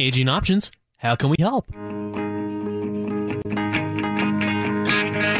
Aging Options. How can we help?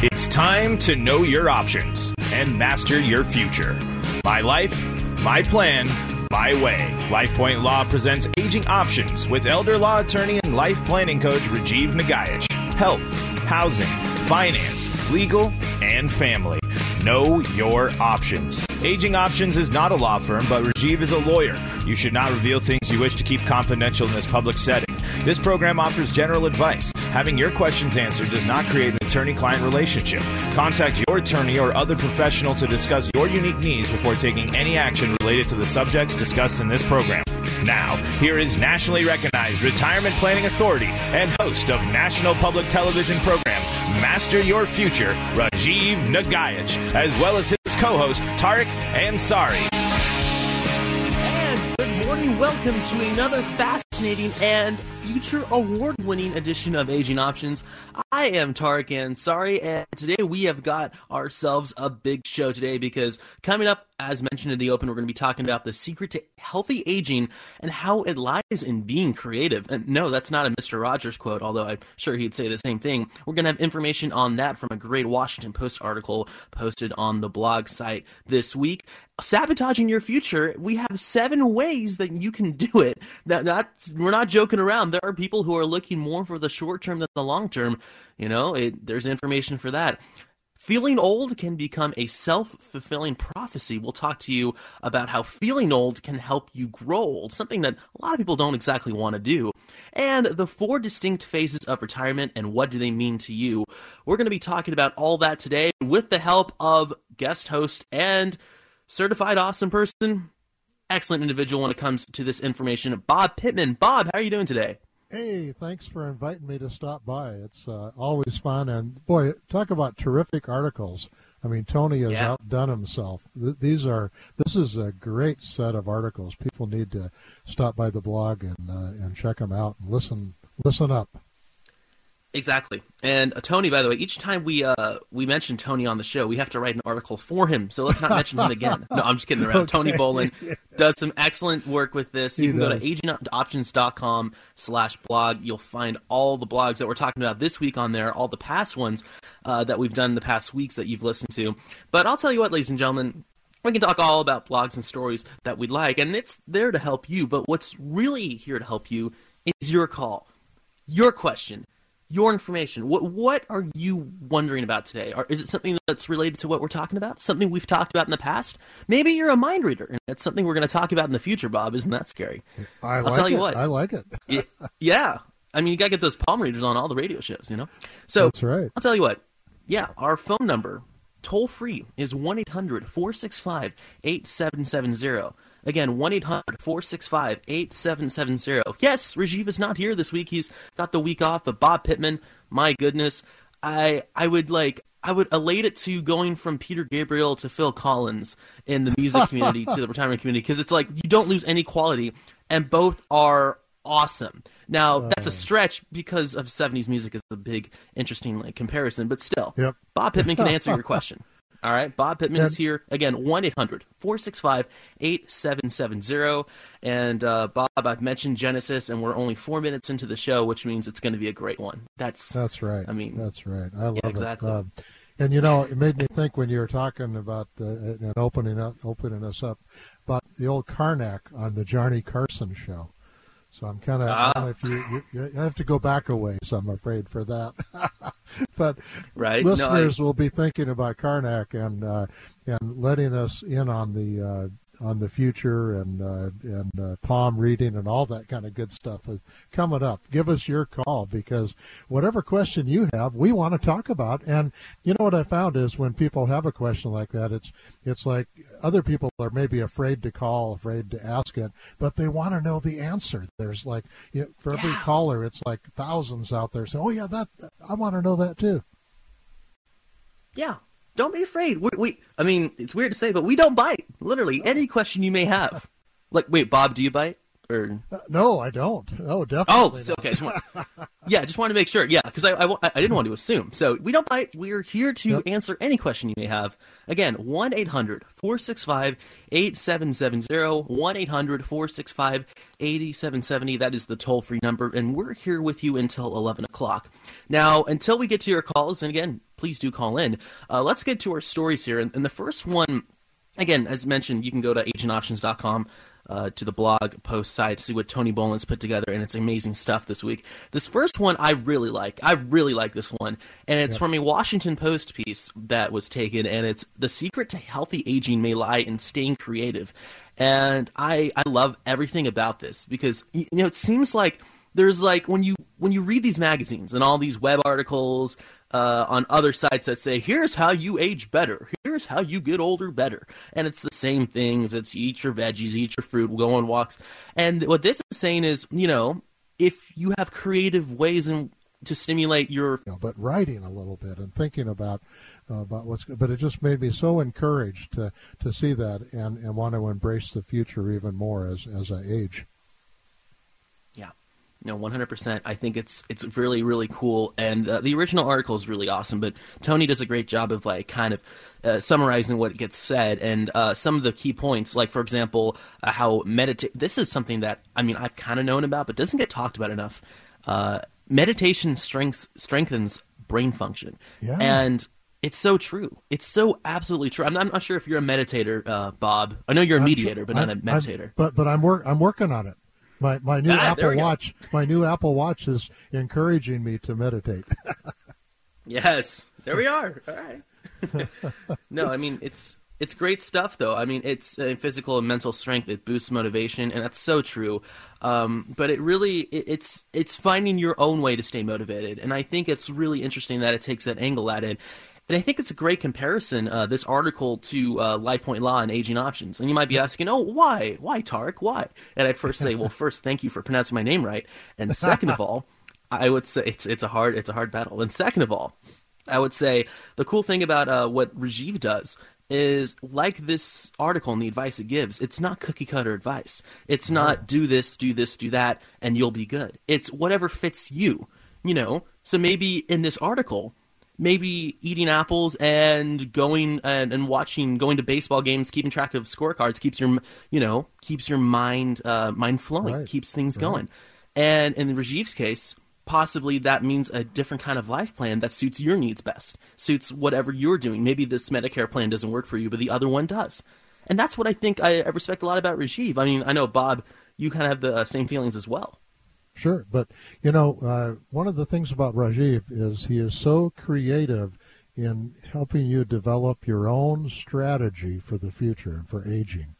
It's time to know your options and master your future. My life, my plan, my way. LifePoint Law presents Aging Options with elder law attorney and life planning coach Rajiv Nagaich. Health, housing, finance, legal, and family. Know your options. Aging Options is not a law firm, but Rajiv is a lawyer. You should not reveal things you wish to keep confidential in this public setting. This program offers general advice. Having your questions answered does not create an attorney client relationship. Contact your attorney or other professional to discuss your unique needs before taking any action related to the subjects discussed in this program. Now, here is nationally recognized retirement planning authority and host of national public television program Master Your Future, Rajiv Nagaich, as well as his co-host Tarek Ansari. And good morning. Welcome to another fascinating and future award winning edition of Aging Options. I am Tarek Ansari, and today we have got ourselves a big show today because coming up, as mentioned in the open, we're going to be talking about the secret to healthy aging and how it lies in being creative. And no, that's not a Mr. Rogers quote, although I'm sure he'd say the same thing. We're going to have information on that from a great Washington Post article posted on the blog site this week. Sabotaging your future, we have seven ways that you can do it. That, that's, we're not joking around. There are people who are looking more for the short term than the long term. You know, it, there's information for that. Feeling old can become a self fulfilling prophecy. We'll talk to you about how feeling old can help you grow old, something that a lot of people don't exactly want to do. And the four distinct phases of retirement and what do they mean to you. We're going to be talking about all that today with the help of guest host and certified awesome person, excellent individual when it comes to this information, Bob Pittman. Bob, how are you doing today? Hey, thanks for inviting me to stop by. It's uh, always fun, and boy, talk about terrific articles. I mean, Tony has Yeah. outdone himself. Th- these are this is a great set of articles. People need to stop by the blog and uh, and check them out and listen listen up. Exactly. And uh, Tony, by the way, each time we uh, we mention Tony on the show, we have to write an article for him. So let's not mention him again. No, I'm just kidding around. Tony Bolin does some excellent work with this. You He can go to agingoptions.com slash blog. You'll find all the blogs that we're talking about this week on there, all the past ones uh, that we've done in the past weeks that you've listened to. But I'll tell you what, ladies and gentlemen, we can talk all about blogs and stories that we'd like, and it's there to help you. But what's really here to help you is your call, your question, your information. What what are you wondering about today? Or is it something that's related to what we're talking about? Something we've talked about in the past? Maybe you're a mind reader, and it's something we're going to talk about in the future. Bob, isn't that scary? I I'll like tell you what. I like it. Y- yeah, I mean, you got to get those palm readers on all the radio shows, you know. So That's right. I'll tell you what. Yeah, our phone number, toll free, is 1 800 465 8770. Again, 1 800 465 8770. Yes, Rajiv is not here this week. He's got the week off, but Bob Pittman, my goodness, I I would like. I would elate it to going from Peter Gabriel to Phil Collins in the music community to the retirement community because it's like you don't lose any quality, and both are awesome. Now that's a stretch because of '70s music is a big, interesting like comparison, but still, Yep. Bob Pittman can answer your question. All right, Bob Pittman is here again. 1 800 465 8770. And uh, Bob, I've mentioned Genesis, and we're only four minutes into the show, which means it's going to be a great one. That's That's right. I mean, that's right. I love exactly. it. Um, and you know, it made me think when you were talking about uh, and opening up, opening us up about the old Karnak on the Johnny Carson show. So I'm kind of, Ah. if you, you, you have to go back a ways, I'm afraid for that. but right. No, I- listeners will be thinking about Karnak and uh, and letting us in on the uh, on the future and uh, and uh, palm reading and all that kind of good stuff is coming up. Give us your call because whatever question you have, we want to talk about. And you know what I found is when people have a question like that, it's it's like other people are maybe afraid to call, afraid to ask it, but they want to know the answer. There's like you know, for every Yeah. caller, it's like thousands out there saying, "Oh yeah, that I want to know that too." Yeah. Don't be afraid. We, we, I mean, it's weird to say, but we don't bite. Literally, any question you may have. Like, wait, Bob, do you bite? Or uh, no, I don't. Oh, definitely. Oh, so, okay. Just want, yeah, just wanted to make sure. Yeah, because I, I, I, didn't want to assume. So we don't bite. We're here to yep. answer any question you may have. Again, 1 800 465 8770. 1 800 465 8770. That is the toll free number. And we're here with you until 11 o'clock. Now, until we get to your calls, and again, please do call in, uh, let's get to our stories here. And, and the first one, again, as mentioned, you can go to agingoptions.com uh, to the blog post site to see what Tony Boland's put together, and it's amazing stuff this week. This first one I really like. I really like this one, and it's from a Washington Post piece that was taken, and it's the secret to healthy aging may lie in staying creative, and I I love everything about this because you know it seems like there's like when you when you read these magazines and all these web articles uh, on other sites that say here's how you age better. Here's how you get older better. And it's the same things. It's eat your veggies eat your fruit go on walks. And what this is saying is you know if you have creative ways in, to stimulate your you know, but writing a little bit and thinking about uh, about what's but it just made me so encouraged to to see that and and want to embrace the future even more as as I age no, 100%. I think it's it's really really cool, and uh, the original article is really awesome. But Tony does a great job of like kind of uh, summarizing what gets said and uh, some of the key points. Like for example, uh, how meditate. This is something that I mean I've kind of known about, but doesn't get talked about enough. Uh, meditation strength, strengthens brain function, yeah. and it's so true. It's so absolutely true. I'm not, I'm not sure if you're a meditator, uh, Bob. I know you're a mediator, but not a meditator. I'm, but but I'm work I'm working on it. My my new ah, Apple Watch my new Apple Watch is encouraging me to meditate. yes, there we are. All right. no, I mean it's it's great stuff though. I mean it's uh, physical and mental strength. It boosts motivation, and that's so true. Um, but it really it, it's it's finding your own way to stay motivated, and I think it's really interesting that it takes that angle at it. And I think it's a great comparison, uh, this article to uh, LifePoint Law and aging options. And you might be asking, oh, why? Why, Tarek? Why? And I'd first say, well, first, thank you for pronouncing my name right. And second of all, I would say it's, it's, a hard, it's a hard battle. And second of all, I would say the cool thing about uh, what Rajiv does is like this article and the advice it gives, it's not cookie cutter advice. It's not do this, do this, do that, and you'll be good. It's whatever fits you, you know? So maybe in this article, maybe eating apples and going and, and watching going to baseball games keeping track of scorecards keeps your you know keeps your mind uh, mind flowing right. keeps things right. going. And in Rajiv's case possibly that means a different kind of life plan that suits your needs best suits whatever you're doing. Maybe this medicare plan doesn't work for you but the other one does. And that's what i think i, I respect a lot about rajiv. I mean i know bob you kind of have the uh, same feelings as well Sure, but you know, uh, one of the things about Rajiv is he is so creative in helping you develop your own strategy for the future and for aging.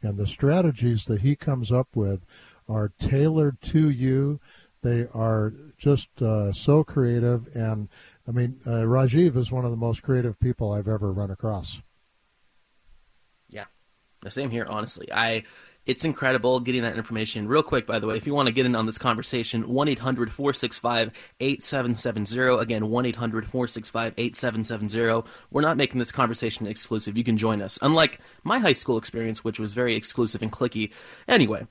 And the strategies that he comes up with are tailored to you. They are just uh, so creative. And I mean, uh, Rajiv is one of the most creative people I've ever run across. Yeah, the same here, honestly. I it's incredible getting that information. Real quick, by the way, if you want to get in on this conversation, 1 800 465 8770. Again, 1 800 465 8770. We're not making this conversation exclusive. You can join us. Unlike my high school experience, which was very exclusive and cliquey. Anyway,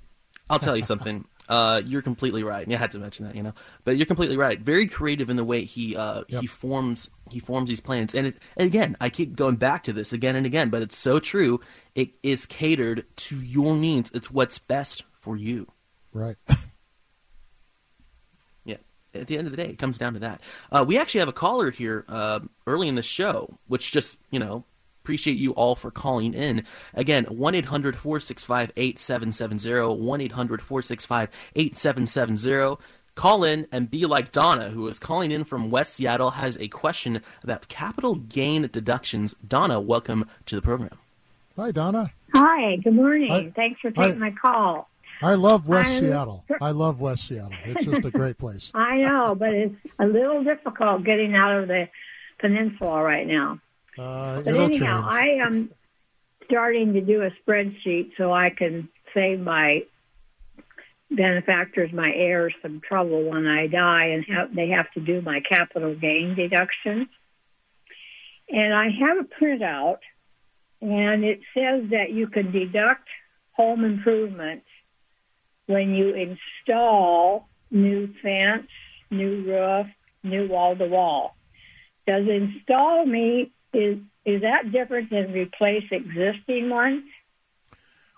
I'll tell you something. Uh, you're completely right. Yeah, I had to mention that, you know. But you're completely right. Very creative in the way he uh, yep. he forms he forms these plans. And, it, and again, I keep going back to this again and again, but it's so true. It is catered to your needs. It's what's best for you. Right. yeah. At the end of the day, it comes down to that. Uh, we actually have a caller here uh, early in the show, which just you know appreciate you all for calling in. Again, 1 800 465 8770. 1 800 465 8770. Call in and be like Donna, who is calling in from West Seattle, has a question about capital gain deductions. Donna, welcome to the program. Hi, Donna. Hi, good morning. Hi. Thanks for taking Hi. my call. I love West I'm... Seattle. I love West Seattle. It's just a great place. I know, but it's a little difficult getting out of the peninsula right now. Uh, but anyhow, change. I am starting to do a spreadsheet so I can save my benefactors, my heirs, some trouble when I die, and have, they have to do my capital gain deductions. And I have a printout, and it says that you can deduct home improvements when you install new fence, new roof, new wall to wall. Does install me is is that different than replace existing ones?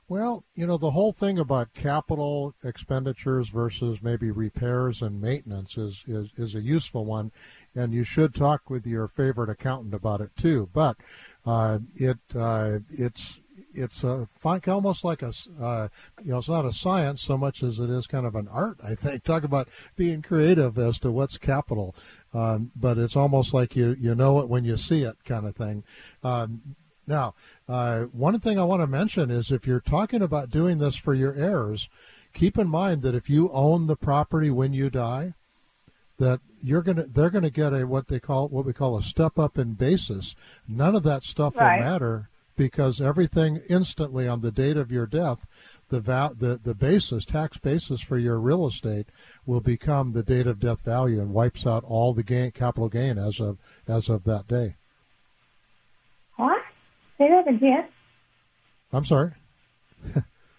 Well, you know, the whole thing about capital expenditures versus maybe repairs and maintenance is, is, is a useful one, and you should talk with your favorite accountant about it too. But uh, it uh, it's it's a almost like a uh, you know it's not a science so much as it is kind of an art. I think talk about being creative as to what's capital, um, but it's almost like you you know it when you see it kind of thing. Um, now, uh, one thing I want to mention is if you're talking about doing this for your heirs, keep in mind that if you own the property when you die, that you're gonna they're gonna get a what they call what we call a step up in basis. None of that stuff right. will matter because everything instantly on the date of your death, the va- the the basis tax basis for your real estate will become the date of death value and wipes out all the gain capital gain as of as of that day. What? Say that again. I'm sorry.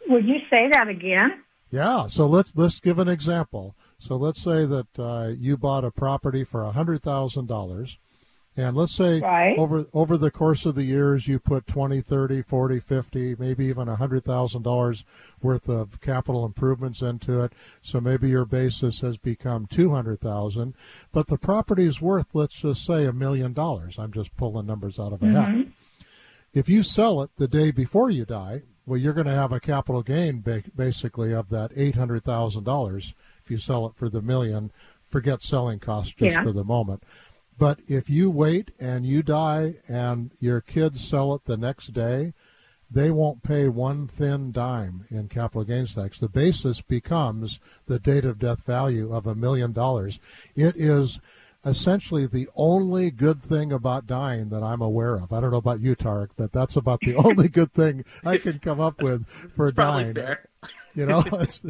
Would you say that again? Yeah. So let's let's give an example. So let's say that uh, you bought a property for a hundred thousand dollars and let's say right. over over the course of the years you put 20, 30, 40, 50, maybe even $100,000 worth of capital improvements into it. So maybe your basis has become 200,000, but the property is worth let's just say a million dollars. I'm just pulling numbers out of a mm-hmm. hat. If you sell it the day before you die, well you're going to have a capital gain basically of that $800,000 if you sell it for the million. Forget selling costs just yeah. for the moment. But if you wait and you die and your kids sell it the next day, they won't pay one thin dime in capital gains tax. The basis becomes the date of death value of a million dollars. It is essentially the only good thing about dying that I'm aware of. I don't know about you, Tarek, but that's about the only good thing I can come up with for dying. You know, it's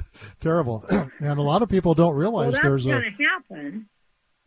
terrible. and a lot of people don't realize well, there's a. That's going to happen.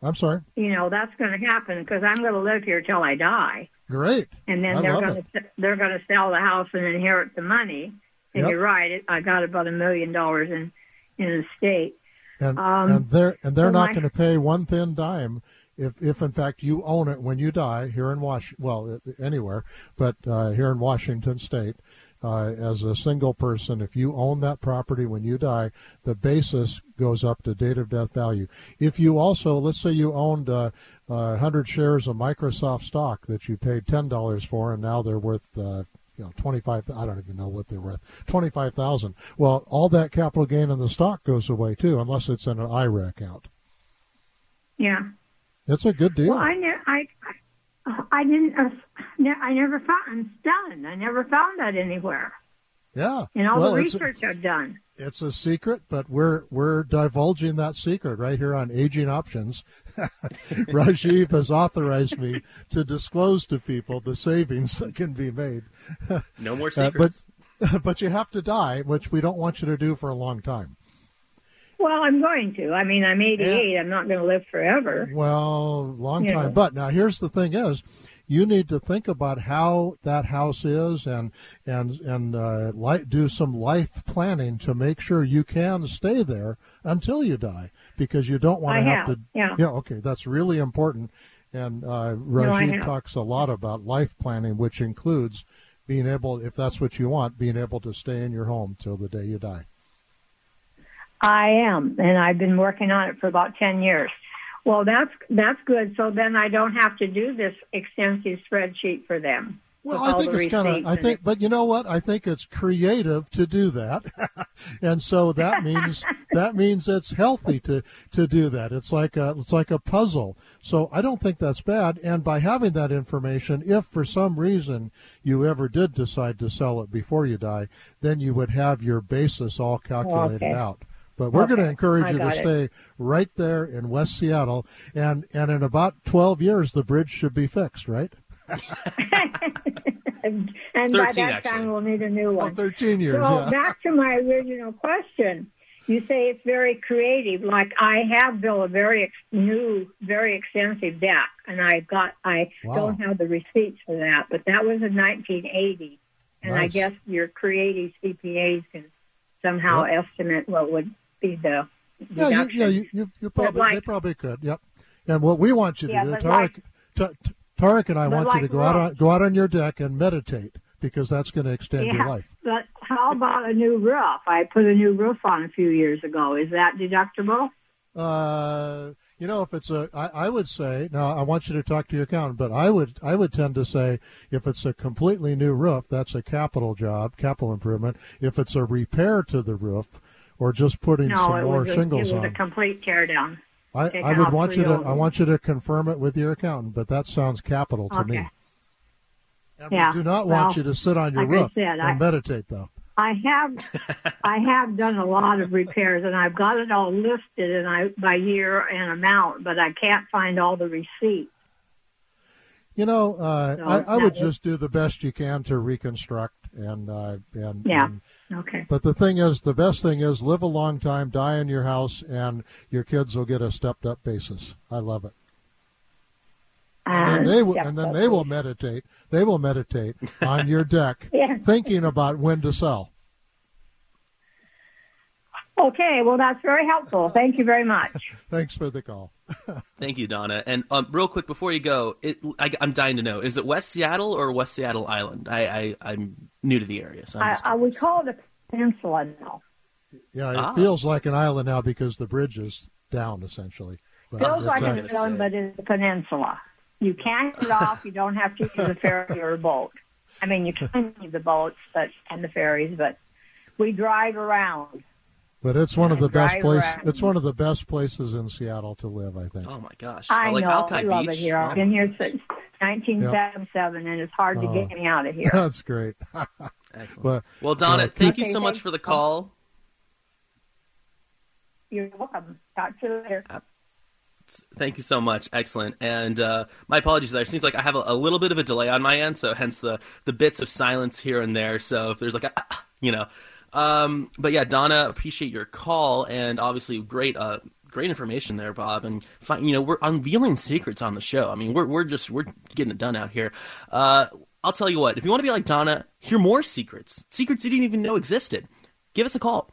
I'm sorry. You know that's going to happen because I'm going to live here till I die. Great. And then I they're going to they're going to sell the house and inherit the money. And Yep. you're right. It, I got about a million dollars in in the state. And, Um, and they're and they're so not going to pay one thin dime if if in fact you own it when you die here in Wash well anywhere but uh, here in Washington State uh, as a single person if you own that property when you die the basis goes up to date of death value if you also let's say you owned uh, uh, 100 shares of Microsoft stock that you paid ten dollars for and now they're worth uh, you know, 25, I don't even know what they're worth, 25,000. Well, all that capital gain in the stock goes away too, unless it's in an IRA account. Yeah. It's a good deal. Well, I ne- I I, I didn't. Uh, I never found. I'm stunned. I never found that anywhere yeah. in all well, the research I've done. it's a secret, but we're we're divulging that secret right here on Aging Options. Rajiv has authorized me to disclose to people the savings that can be made. No more Uh, secrets. but but you have to die, which we don't want you to do for a long time. Well, I'm going to. I mean, I'm 88. I'm not going to live forever. Well, long Yeah. time. But now here's the thing: is you need to think about how that house is and and and uh, li- do some life planning to make sure you can stay there until you die because you don't want to have, have, to. yeah. Yeah. Okay. That's really important. And uh, Rajiv have. talks a lot about life planning, which includes being able, if that's what you want, being able to stay in your home till the day you die. I am, and I've been working on it for about 10 years. Well, that's that's good. So then I don't have to do this extensive spreadsheet for them. Well, I think it's kind of. I think, but you know what? I think it's creative to do that, and so that means that means it's healthy to to do that. It's like a it's like a puzzle. So I don't think that's bad. And by having that information, if for some reason you ever did decide to sell it before you die, then you would have your basis all calculated Okay. out. But we're going to encourage I you to it. stay right there in West Seattle, and and in about twelve years the bridge should be fixed, right? and and by that actually. time we'll need a new Oh, one. 13 years. So yeah. back to my original question. You say it's very creative. Like I have built a very ex- new, very extensive deck, and I got I Wow. don't have the receipts for that, but that was in 1980, and I Nice. guess your creative CPAs can somehow estimate what would be the yeah, you, yeah, you, you, you probably like- they probably could. Yep. And what we want you to Yeah, do, Tarek, like- Ta- Ta- Tarek and I want you to go out on go out on your deck and meditate because that's going to extend your life. but how about a new roof? I put a new roof on a few years ago. Is that deductible? Uh, you know, if it's a, I, I would say now I want you to talk to your accountant, but I would I would tend to say if it's a completely new roof, that's a capital job, capital improvement. If it's a repair to the roof, or just putting No, some more a, it was a complete tear down. I, I would want you to old I want you to confirm it with your accountant, but that sounds capital to me. Okay. And Yeah, we do not want well, you to sit on your like roof said, and I- meditate, though. I have, I have done a lot of repairs, and I've got it all listed, and I by year and amount, but I can't find all the receipts. You know, uh, No, I, I would just do the best you can to reconstruct, and uh, and, Yeah. and Okay. But the thing is, the best thing is live a long time, die in your house, and your kids will get a stepped up basis. I love it. And Uh, they will, and then they will meditate. They will meditate on your deck, Yeah. thinking about when to sell. Okay. Well, that's very helpful. Thank you very much. Thanks for the call. Thank you, Donna. And um, real quick before you go, it, I, I'm dying to know: is it West Seattle or West Seattle Island? I, I I'm new to the area, so I'm I, just I would curious. call it a peninsula now. Yeah, it Ah. feels like an island now because the bridge is down essentially. But Feels like an island, but it's a peninsula. You can't get off. You don't have to use a ferry or a boat. I mean, you can use the boats, but and the ferries, but we drive around. But it's one of the best Drive places. It's one of the best places in Seattle to live. I think. Oh my gosh! I like know. Alki I love Beach. it here. I've been here since 1977, and it's hard to get me out of here. That's great. excellent. but well, Donna, uh, thank you so much for the call. You're welcome. Talk to you later. Thank you so much. Excellent. And uh, my apologies there. It seems like I have a, a little bit of a delay on my end, so hence the, the bits of silence here and there. So if there's like a, you know. Um, but yeah, Donna, appreciate your call and obviously great, uh, great information there, Bob. And you know, we're unveiling secrets on the show. I mean, we're we're just we're getting it done out here. Uh, I'll tell you what. If you want to be like Donna, hear more secrets, secrets you didn't even know existed. Give us a call.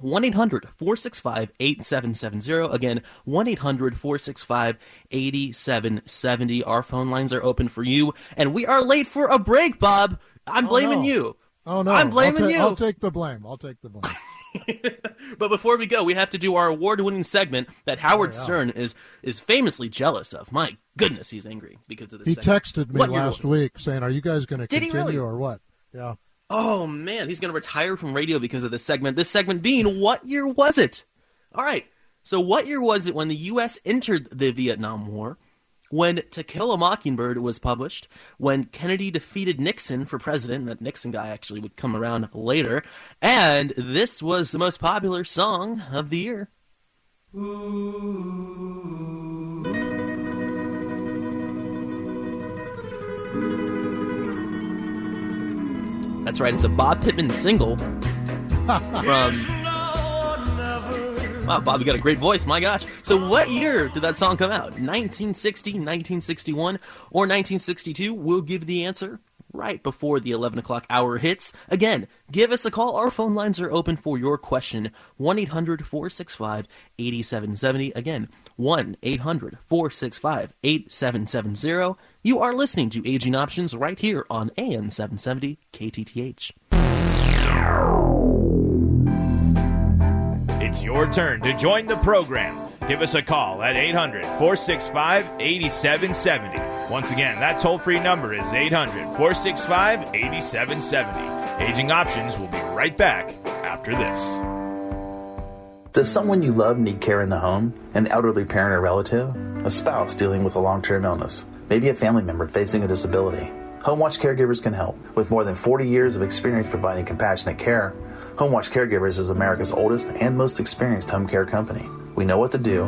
1 800 465 8770. Again, 1 800 465 8770. Our phone lines are open for you. And we are late for a break, Bob. I'm Oh, blaming no. you. Oh no, I'm blaming I'll ta- you. I'll take the blame. I'll take the blame. But before we go, we have to do our award winning segment that Howard Oh, yeah. Stern is, is famously jealous of. My goodness, he's angry because of this. He segment. texted me What year last was it? week saying, "Are you guys going to Did he continue really? or what?" Yeah. Oh man, he's going to retire from radio because of this segment. This segment being, what year was it? All right. So, what year was it when the U.S. entered the Vietnam War? When To Kill a Mockingbird was published? When Kennedy defeated Nixon for president? That Nixon guy actually would come around later. And this was the most popular song of the year. That's right, it's a Bob Pittman single from. Wow, Bob, you got a great voice, my gosh. So, what year did that song come out? 1960, 1961, or 1962? We'll give the answer right before the 11 o'clock hour hits. Again, give us a call. Our phone lines are open for your question 1 800 465 8770. Again, 1 800 465 8770. You are listening to Aging Options right here on AM 770 KTTH. Your turn to join the program. Give us a call at 800 465 8770. Once again, that toll free number is 800 465 8770. Aging Options will be right back after this. Does someone you love need care in the home? An elderly parent or relative? A spouse dealing with a long term illness? Maybe a family member facing a disability? Home Watch Caregivers can help. With more than 40 years of experience providing compassionate care, Home Watch Caregivers is America's oldest and most experienced home care company. We know what to do,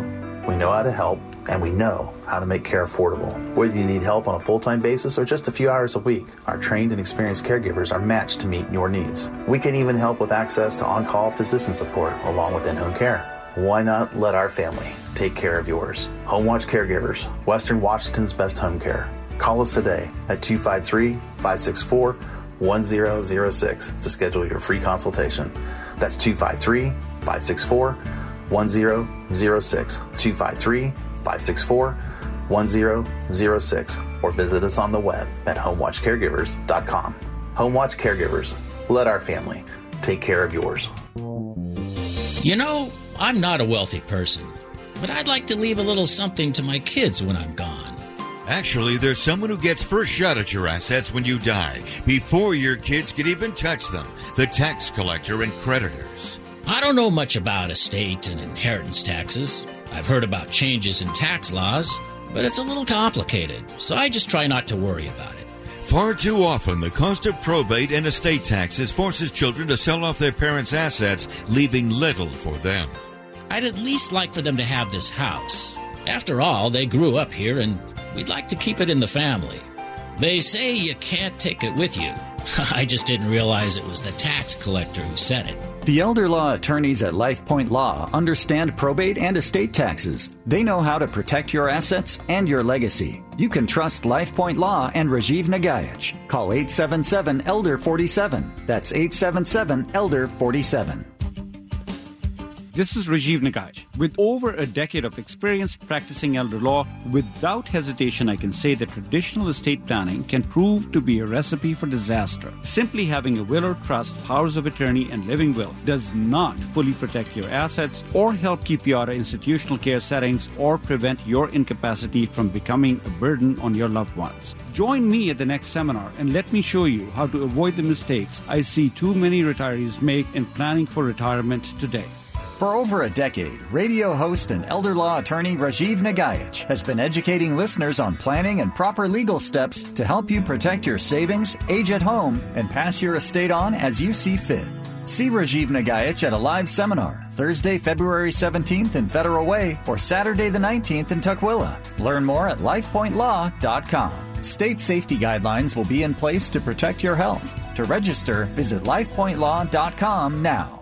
we know how to help, and we know how to make care affordable. Whether you need help on a full time basis or just a few hours a week, our trained and experienced caregivers are matched to meet your needs. We can even help with access to on call physician support along with in home care. Why not let our family take care of yours? Home Watch Caregivers, Western Washington's best home care. Call us today at 253 564 1006 to schedule your free consultation. That's 253 564 1006. 253 564 1006. Or visit us on the web at homewatchcaregivers.com. Homewatch Caregivers. Let our family take care of yours. You know, I'm not a wealthy person, but I'd like to leave a little something to my kids when I'm gone. Actually, there's someone who gets first shot at your assets when you die, before your kids can even touch them the tax collector and creditors. I don't know much about estate and inheritance taxes. I've heard about changes in tax laws, but it's a little complicated, so I just try not to worry about it. Far too often, the cost of probate and estate taxes forces children to sell off their parents' assets, leaving little for them. I'd at least like for them to have this house. After all, they grew up here and we'd like to keep it in the family. They say you can't take it with you. I just didn't realize it was the tax collector who said it. The elder law attorneys at LifePoint Law understand probate and estate taxes. They know how to protect your assets and your legacy. You can trust LifePoint Law and Rajiv Nagaich. Call 877 Elder 47. That's 877 Elder 47. This is Rajiv Nagaich. With over a decade of experience practicing elder law, without hesitation, I can say that traditional estate planning can prove to be a recipe for disaster. Simply having a will or trust, powers of attorney, and living will does not fully protect your assets or help keep you out of institutional care settings or prevent your incapacity from becoming a burden on your loved ones. Join me at the next seminar and let me show you how to avoid the mistakes I see too many retirees make in planning for retirement today. For over a decade, radio host and elder law attorney Rajiv Nagaich has been educating listeners on planning and proper legal steps to help you protect your savings, age at home, and pass your estate on as you see fit. See Rajiv Nagaich at a live seminar Thursday, February 17th in Federal Way or Saturday the 19th in Tukwila. Learn more at lifepointlaw.com. State safety guidelines will be in place to protect your health. To register, visit lifepointlaw.com now.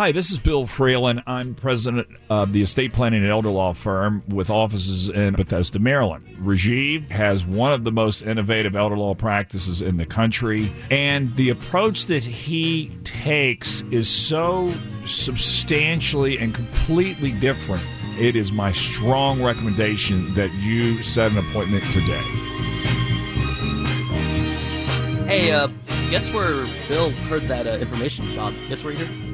Hi, this is Bill Fralin. I'm president of the estate planning and elder law firm with offices in Bethesda, Maryland. Rajiv has one of the most innovative elder law practices in the country, and the approach that he takes is so substantially and completely different. It is my strong recommendation that you set an appointment today. Hey, uh, guess where Bill heard that uh, information, Bob? Guess where he heard?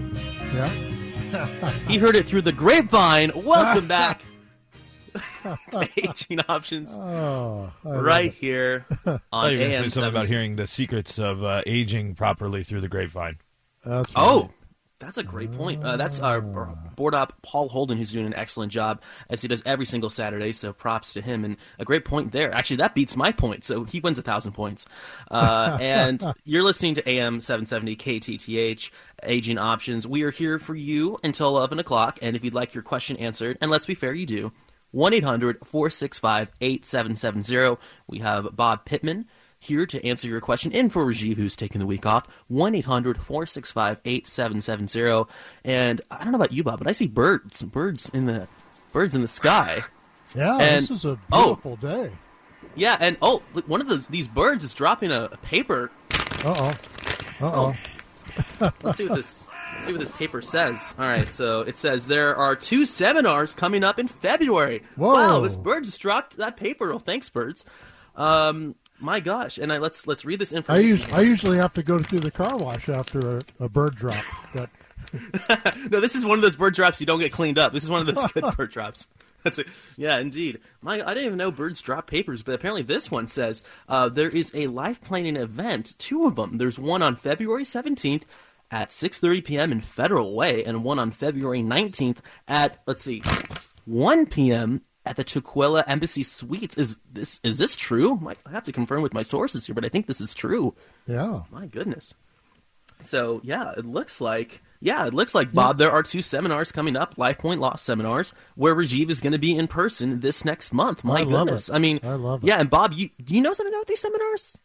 Yeah. he heard it through the grapevine. Welcome back to Aging Options, Oh, right it. here I on thought you were going to AM say something about hearing the secrets of uh, aging properly through the grapevine. That's Oh, right. That's a great point. Uh, that's our board op Paul Holden, who's doing an excellent job as he does every single Saturday. So props to him and a great point there. Actually, that beats my point, so he wins a thousand points. Uh, and you're listening to AM 770 KTTH Aging Options. We are here for you until 11 o'clock, and if you'd like your question answered, and let's be fair, you do. 1 800 465 8770. We have Bob Pittman here to answer your question and for Rajiv, who's taking the week off. 1 800 465 8770. And I don't know about you, Bob, but I see birds. Birds in the. Birds in the sky. Yeah, And- this is a oh. beautiful day. Yeah, and oh, look, one of those these birds is dropping a, a paper. Uh oh. Uh oh. Let's see what this let's see what this paper says. All right, so it says there are two seminars coming up in February. Whoa. Wow, this bird just dropped that paper. Oh, thanks, birds. Um, my gosh, and I let's let's read this I, information. us- I usually have to go through the car wash after a, a bird drop, but no, this is one of those bird drops you don't get cleaned up. This is one of those good bird drops. That's it. Yeah, indeed. My, I didn't even know birds drop papers, but apparently this one says uh, there is a life planning event. Two of them. There's one on February 17th at 6:30 p.m. in Federal Way, and one on February 19th at let's see, 1 p.m. at the Tukwila Embassy Suites. Is this is this true? I have to confirm with my sources here, but I think this is true. yeah. My goodness. So yeah, it looks like yeah, it looks like Bob. There are two seminars coming up, Life Point Law seminars, where Rajiv is going to be in person this next month. My I goodness. I mean, I love it. Yeah, and Bob, you do you know something about these seminars?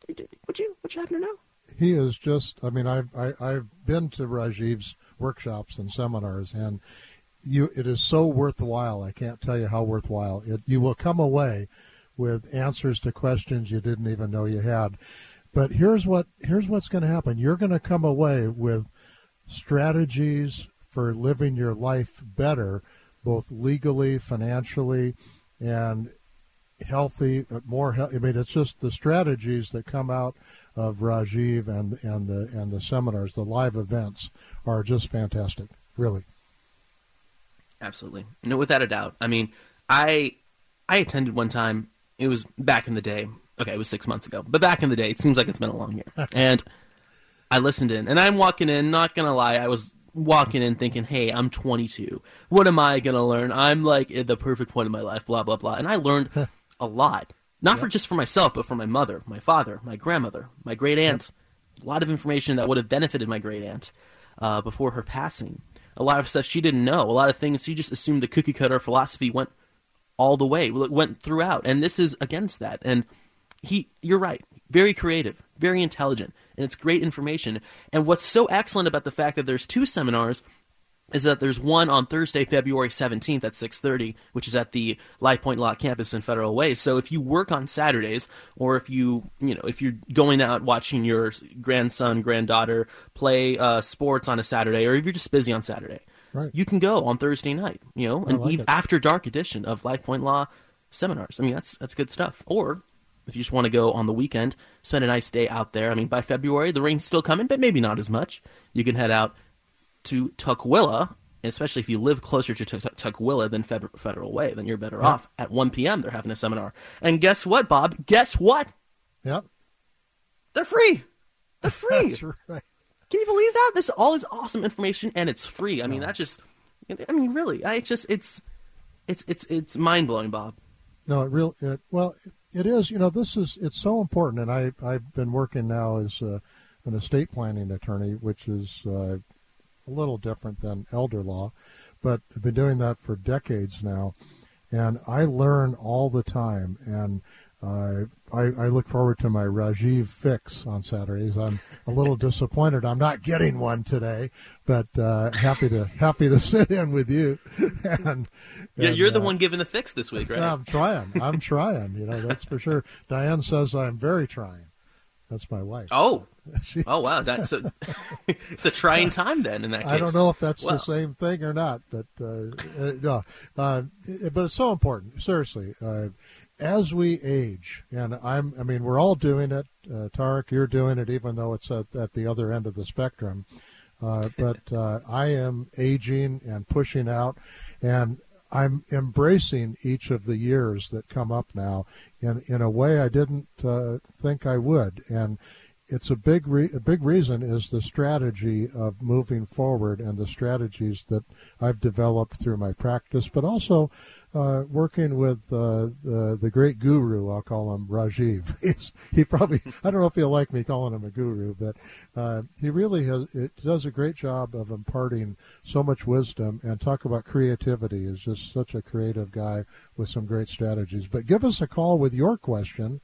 Would you would you happen to know? He is just. I mean, I've I, I've been to Rajiv's workshops and seminars, and you it is so worthwhile. I can't tell you how worthwhile. It you will come away with answers to questions you didn't even know you had. But here's what here's what's going to happen. You're going to come away with strategies for living your life better, both legally, financially, and healthy, uh, more. I mean, it's just the strategies that come out of Rajiv and and the and the seminars, the live events are just fantastic, really. Absolutely, no, without a doubt. I mean, I I attended one time. It was back in the day. Okay, it was six months ago, but back in the day, it seems like it's been a long year. and I listened in, and I'm walking in. Not gonna lie, I was walking in thinking, "Hey, I'm 22. What am I gonna learn? I'm like at the perfect point in my life." Blah blah blah. And I learned a lot, not yep. for just for myself, but for my mother, my father, my grandmother, my great aunt. Yep. A lot of information that would have benefited my great aunt uh, before her passing. A lot of stuff she didn't know. A lot of things she just assumed the cookie cutter philosophy went all the way, went throughout, and this is against that. And he, you're right, very creative, very intelligent, and it's great information. And what's so excellent about the fact that there's two seminars is that there's one on Thursday, February 17th at 6:30, which is at the LifePoint Law campus in Federal Way. So if you work on Saturdays, or if you you know if you're going out watching your grandson, granddaughter play uh, sports on a Saturday, or if you're just busy on Saturday, right. you can go on Thursday night. You know, an like after dark edition of LifePoint Law seminars. I mean, that's that's good stuff. Or if you just want to go on the weekend, spend a nice day out there. I mean, by February the rain's still coming, but maybe not as much. You can head out to Tukwila, especially if you live closer to Tukwila than Federal Way, then you're better yeah. off. At 1 p.m., they're having a seminar. And guess what, Bob? Guess what? Yep. They're free. They're free. That's right. Can you believe that? This all is awesome information, and it's free. I mean, that's just. I mean, really, I just it's, it's it's it's mind blowing, Bob. No, it real. It, well, it is. You know, this is it's so important, and I I've been working now as uh, an estate planning attorney, which is uh, a little different than elder law, but I've been doing that for decades now, and I learn all the time. And uh, I, I, look forward to my Rajiv fix on Saturdays. I'm a little disappointed I'm not getting one today, but uh, happy to happy to sit in with you. and, and yeah, you're the uh, one giving the fix this week, right? I'm trying. I'm trying. You know, that's for sure. Diane says I'm very trying. That's my wife. Oh, oh wow! That's a, it's a trying time then. In that case, I don't know if that's the same thing or not, but uh, uh, no. Uh, but it's so important. Seriously, uh, as we age, and I'm, I mean, we're all doing it. Uh, Tarek, you're doing it, even though it's at, at the other end of the spectrum. Uh, but I am aging and pushing out, and I'm embracing each of the years that come up now. In in a way I didn't uh, think I would, and it's a big re- a big reason is the strategy of moving forward and the strategies that I've developed through my practice, but also uh, working with uh, the the great guru. I'll call him Rajiv. He's, he probably I don't know if he'll like me calling him a guru, but uh, he really has it does a great job of imparting so much wisdom and talk about creativity. Is just such a creative guy with some great strategies. But give us a call with your question.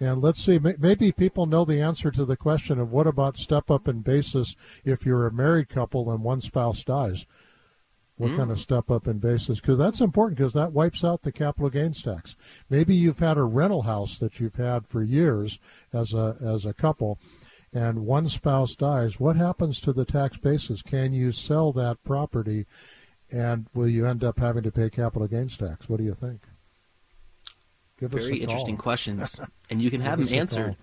And let's see, maybe people know the answer to the question of what about step up in basis if you're a married couple and one spouse dies? What mm. kind of step up in basis? Because that's important because that wipes out the capital gains tax. Maybe you've had a rental house that you've had for years as a as a couple, and one spouse dies. What happens to the tax basis? Can you sell that property, and will you end up having to pay capital gains tax? What do you think? Give Very interesting questions, and you can have them answered.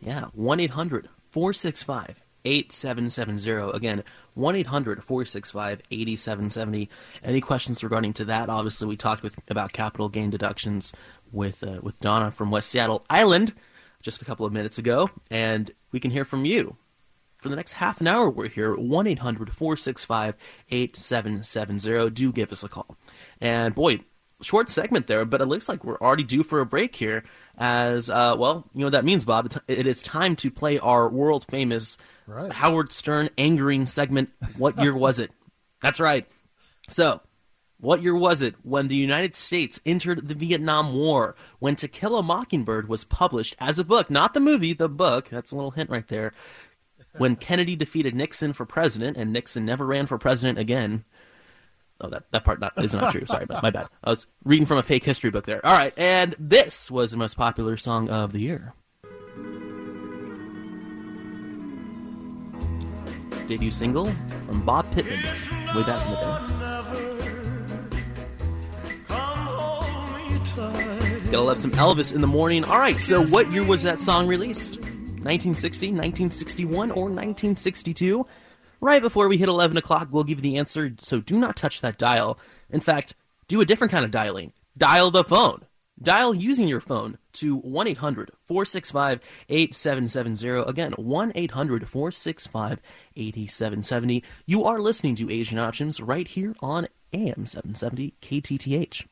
Yeah, one 465 8770. Again, 1 800 465 8770. Any questions regarding to that? Obviously, we talked with about capital gain deductions with, uh, with Donna from West Seattle Island just a couple of minutes ago, and we can hear from you. For the next half an hour, we're here 1 800 465 8770. Do give us a call. And boy, short segment there, but it looks like we're already due for a break here. As uh, well, you know what that means, Bob. It is time to play our world famous right. Howard Stern angering segment. What year was it? That's right. So, what year was it when the United States entered the Vietnam War? When To Kill a Mockingbird was published as a book, not the movie, the book. That's a little hint right there. When Kennedy defeated Nixon for president, and Nixon never ran for president again. Oh, that, that part not, is not true. Sorry, my bad. I was reading from a fake history book there. All right, and this was the most popular song of the year. Debut single from Bob Pittman way back in the day. Gotta love some Elvis in the morning. All right, so what year was that song released? 1960, 1961, or 1962? Right before we hit 11 o'clock, we'll give you the answer, so do not touch that dial. In fact, do a different kind of dialing. Dial the phone. Dial using your phone to 1 800 465 8770. Again, 1 800 465 8770. You are listening to Aging Options right here on AM 770 KTTH.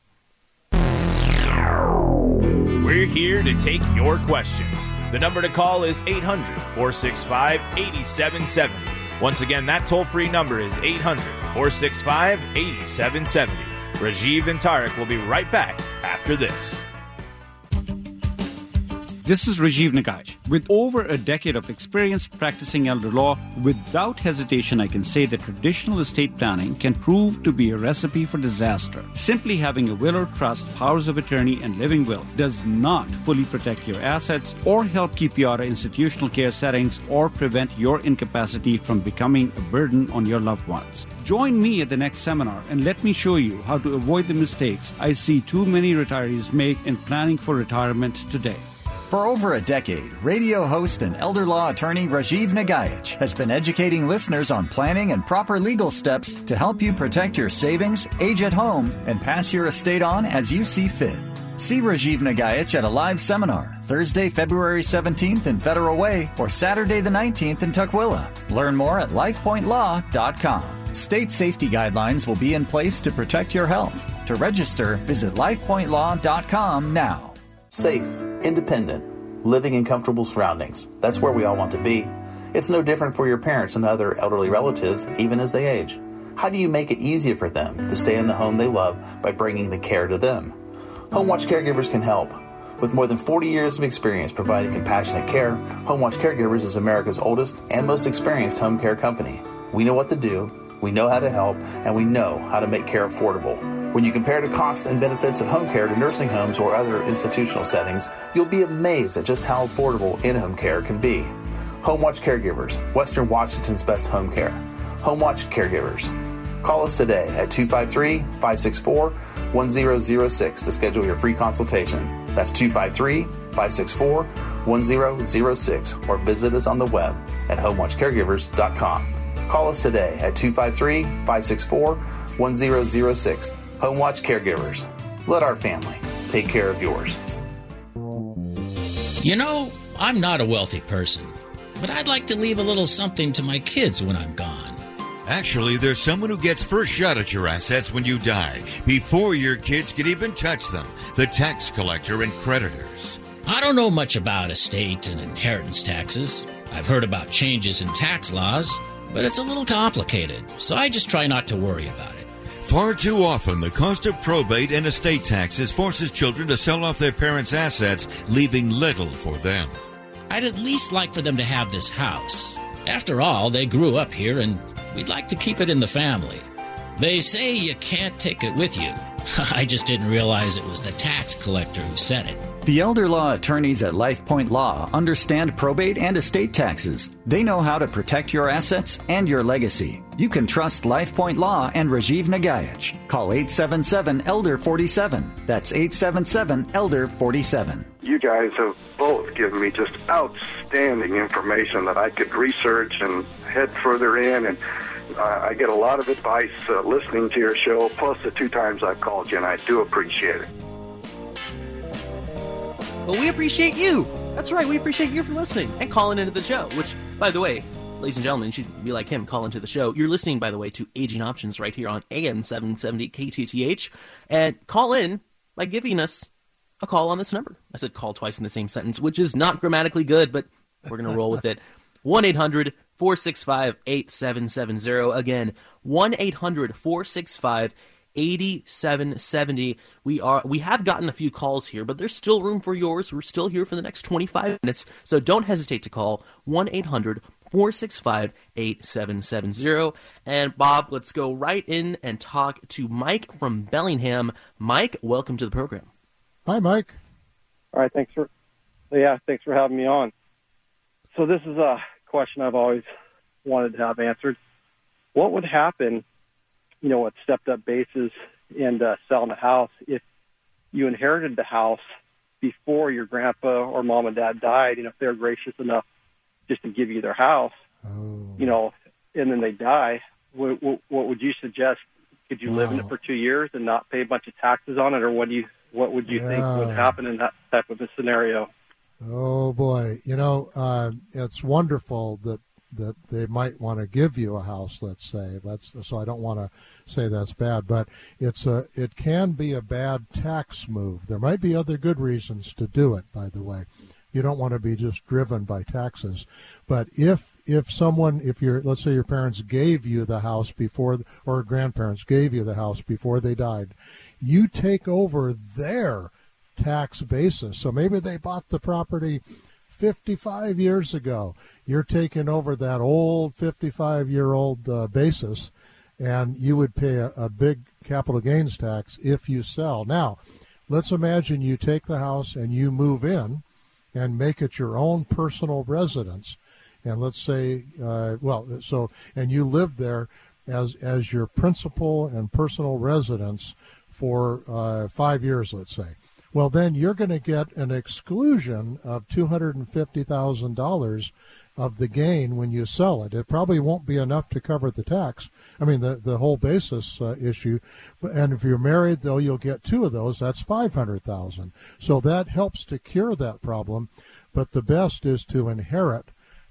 We're here to take your questions. The number to call is 800 465 8770. Once again, that toll free number is 800 465 8770. Rajiv and Tarek will be right back after this. This is Rajiv Nagaich. With over a decade of experience practicing elder law, without hesitation, I can say that traditional estate planning can prove to be a recipe for disaster. Simply having a will or trust, powers of attorney, and living will does not fully protect your assets or help keep you out of institutional care settings or prevent your incapacity from becoming a burden on your loved ones. Join me at the next seminar and let me show you how to avoid the mistakes I see too many retirees make in planning for retirement today. For over a decade, radio host and elder law attorney Rajiv Nagaich has been educating listeners on planning and proper legal steps to help you protect your savings, age at home, and pass your estate on as you see fit. See Rajiv Nagaich at a live seminar Thursday, February 17th in Federal Way or Saturday the 19th in Tukwila. Learn more at lifepointlaw.com. State safety guidelines will be in place to protect your health. To register, visit lifepointlaw.com now. Safe, independent, living in comfortable surroundings. That's where we all want to be. It's no different for your parents and other elderly relatives, even as they age. How do you make it easier for them to stay in the home they love by bringing the care to them? Home Watch Caregivers can help. With more than 40 years of experience providing compassionate care, Home Watch Caregivers is America's oldest and most experienced home care company. We know what to do, we know how to help, and we know how to make care affordable. When you compare the cost and benefits of home care to nursing homes or other institutional settings, you'll be amazed at just how affordable in home care can be. Home Watch Caregivers, Western Washington's best home care. Home Watch Caregivers. Call us today at 253 564 1006 to schedule your free consultation. That's 253 564 1006 or visit us on the web at homewatchcaregivers.com. Call us today at 253 564 1006. Home Watch Caregivers. Let our family take care of yours. You know, I'm not a wealthy person, but I'd like to leave a little something to my kids when I'm gone. Actually, there's someone who gets first shot at your assets when you die, before your kids can even touch them the tax collector and creditors. I don't know much about estate and inheritance taxes. I've heard about changes in tax laws, but it's a little complicated, so I just try not to worry about it. Far too often, the cost of probate and estate taxes forces children to sell off their parents' assets, leaving little for them. I'd at least like for them to have this house. After all, they grew up here and we'd like to keep it in the family. They say you can't take it with you. I just didn't realize it was the tax collector who said it. The elder law attorneys at LifePoint Law understand probate and estate taxes. They know how to protect your assets and your legacy. You can trust LifePoint Law and Rajiv Nagaich. Call 877 Elder 47. That's 877 Elder 47. You guys have both given me just outstanding information that I could research and head further in and uh, I get a lot of advice uh, listening to your show, plus the two times I've called you, and I do appreciate it. Well, we appreciate you. That's right, we appreciate you for listening and calling into the show. Which, by the way, ladies and gentlemen, should be like him, call into the show. You're listening, by the way, to Aging Options right here on AM 770 KTTH. And call in by giving us a call on this number. I said call twice in the same sentence, which is not grammatically good, but we're going to roll with it. 1 800 465 8770. Again, 1 800 465 8770. We are we have gotten a few calls here, but there's still room for yours. We're still here for the next 25 minutes, so don't hesitate to call 1 800 465 8770. And Bob, let's go right in and talk to Mike from Bellingham. Mike, welcome to the program. Hi, Mike. All right, thanks for yeah, thanks for having me on. So this is a question I've always wanted to have answered. What would happen, you know, with stepped up bases and uh, selling a house if you inherited the house before your grandpa or mom and dad died? You know, if they're gracious enough just to give you their house, oh. you know, and then they die, what, what, what would you suggest? Could you live in it for two years and not pay a bunch of taxes on it, or what do you what would you think would happen in that type of a scenario? Oh boy, you know uh, it's wonderful that that they might want to give you a house. Let's say that's so. I don't want to say that's bad, but it's a it can be a bad tax move. There might be other good reasons to do it. By the way, you don't want to be just driven by taxes. But if if someone if your let's say your parents gave you the house before or grandparents gave you the house before they died, you take over their tax basis. So maybe they bought the property 55 years ago. You're taking over that old 55 year old uh, basis, and you would pay a, a big capital gains tax if you sell. Now, let's imagine you take the house and you move in and make it your own personal residence. And let's say, uh, well, so, and you live there as, as your principal and personal residence for uh, five years, let's say. Well, then you're going to get an exclusion of $250,000 of the gain when you sell it. It probably won't be enough to cover the tax. I mean, the, the whole basis uh, issue. And if you're married, though, you'll get two of those. That's 500000 So that helps to cure that problem. But the best is to inherit,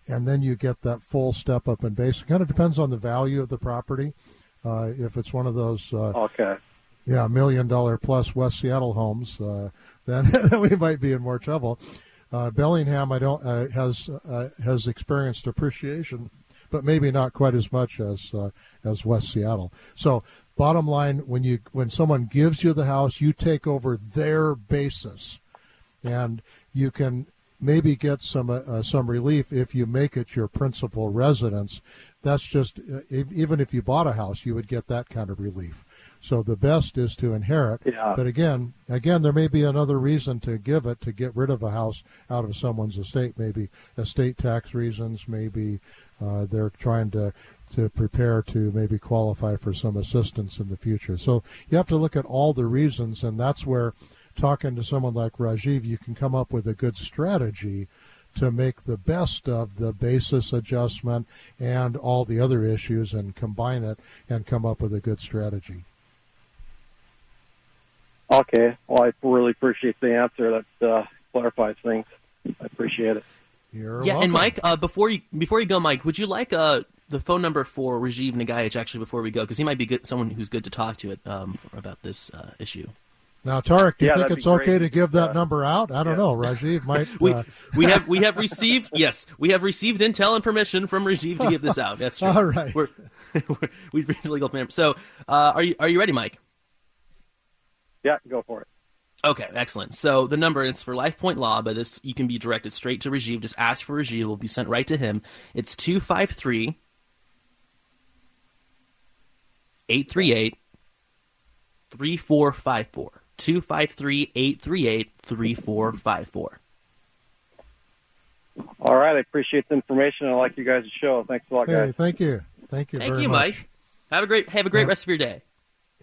and then you get that full step up in base. It kind of depends on the value of the property. Uh, if it's one of those uh, Okay. yeah, million dollar plus West Seattle homes, uh, then we might be in more trouble. Uh, Bellingham, I don't uh, has uh, has experienced appreciation, but maybe not quite as much as uh, as West Seattle. So, bottom line, when you when someone gives you the house, you take over their basis, and you can maybe get some uh, uh, some relief if you make it your principal residence. That's just even if you bought a house, you would get that kind of relief. So the best is to inherit. Yeah. But again, again, there may be another reason to give it to get rid of a house out of someone's estate. Maybe estate tax reasons. Maybe uh, they're trying to to prepare to maybe qualify for some assistance in the future. So you have to look at all the reasons, and that's where talking to someone like Rajiv, you can come up with a good strategy to make the best of the basis adjustment and all the other issues and combine it and come up with a good strategy. Okay. Well, I really appreciate the answer. That uh, clarifies things. I appreciate it. You're yeah, welcome. and Mike, uh, before you before you go, Mike, would you like uh, the phone number for Rajiv Nagaich actually before we go because he might be good, someone who's good to talk to it um, for, about this uh, issue. Now, Tarek, do you Yeah, think it's okay great. to give that Uh, number out? I don't yeah. know. Rajiv might. We uh, we have we have received yes we have received intel and permission from Rajiv to give this out. That's true. All right. We're, we're, we've reached legal permission. So, uh, are you are you ready, Mike? Yeah, go for it. Okay, excellent. So the number it's for Life Point Law, but it's, you can be directed straight to Rajiv. Just ask for Rajiv; it will be sent right to him. It's two five three eight three eight three four five four. Two five three eight three eight three four five four. All right. I appreciate the information. I like you guys' show. Thanks a lot, hey, guys. thank you. Thank you Thank very you, much. Mike. Have a great have a great Yeah. rest of your day.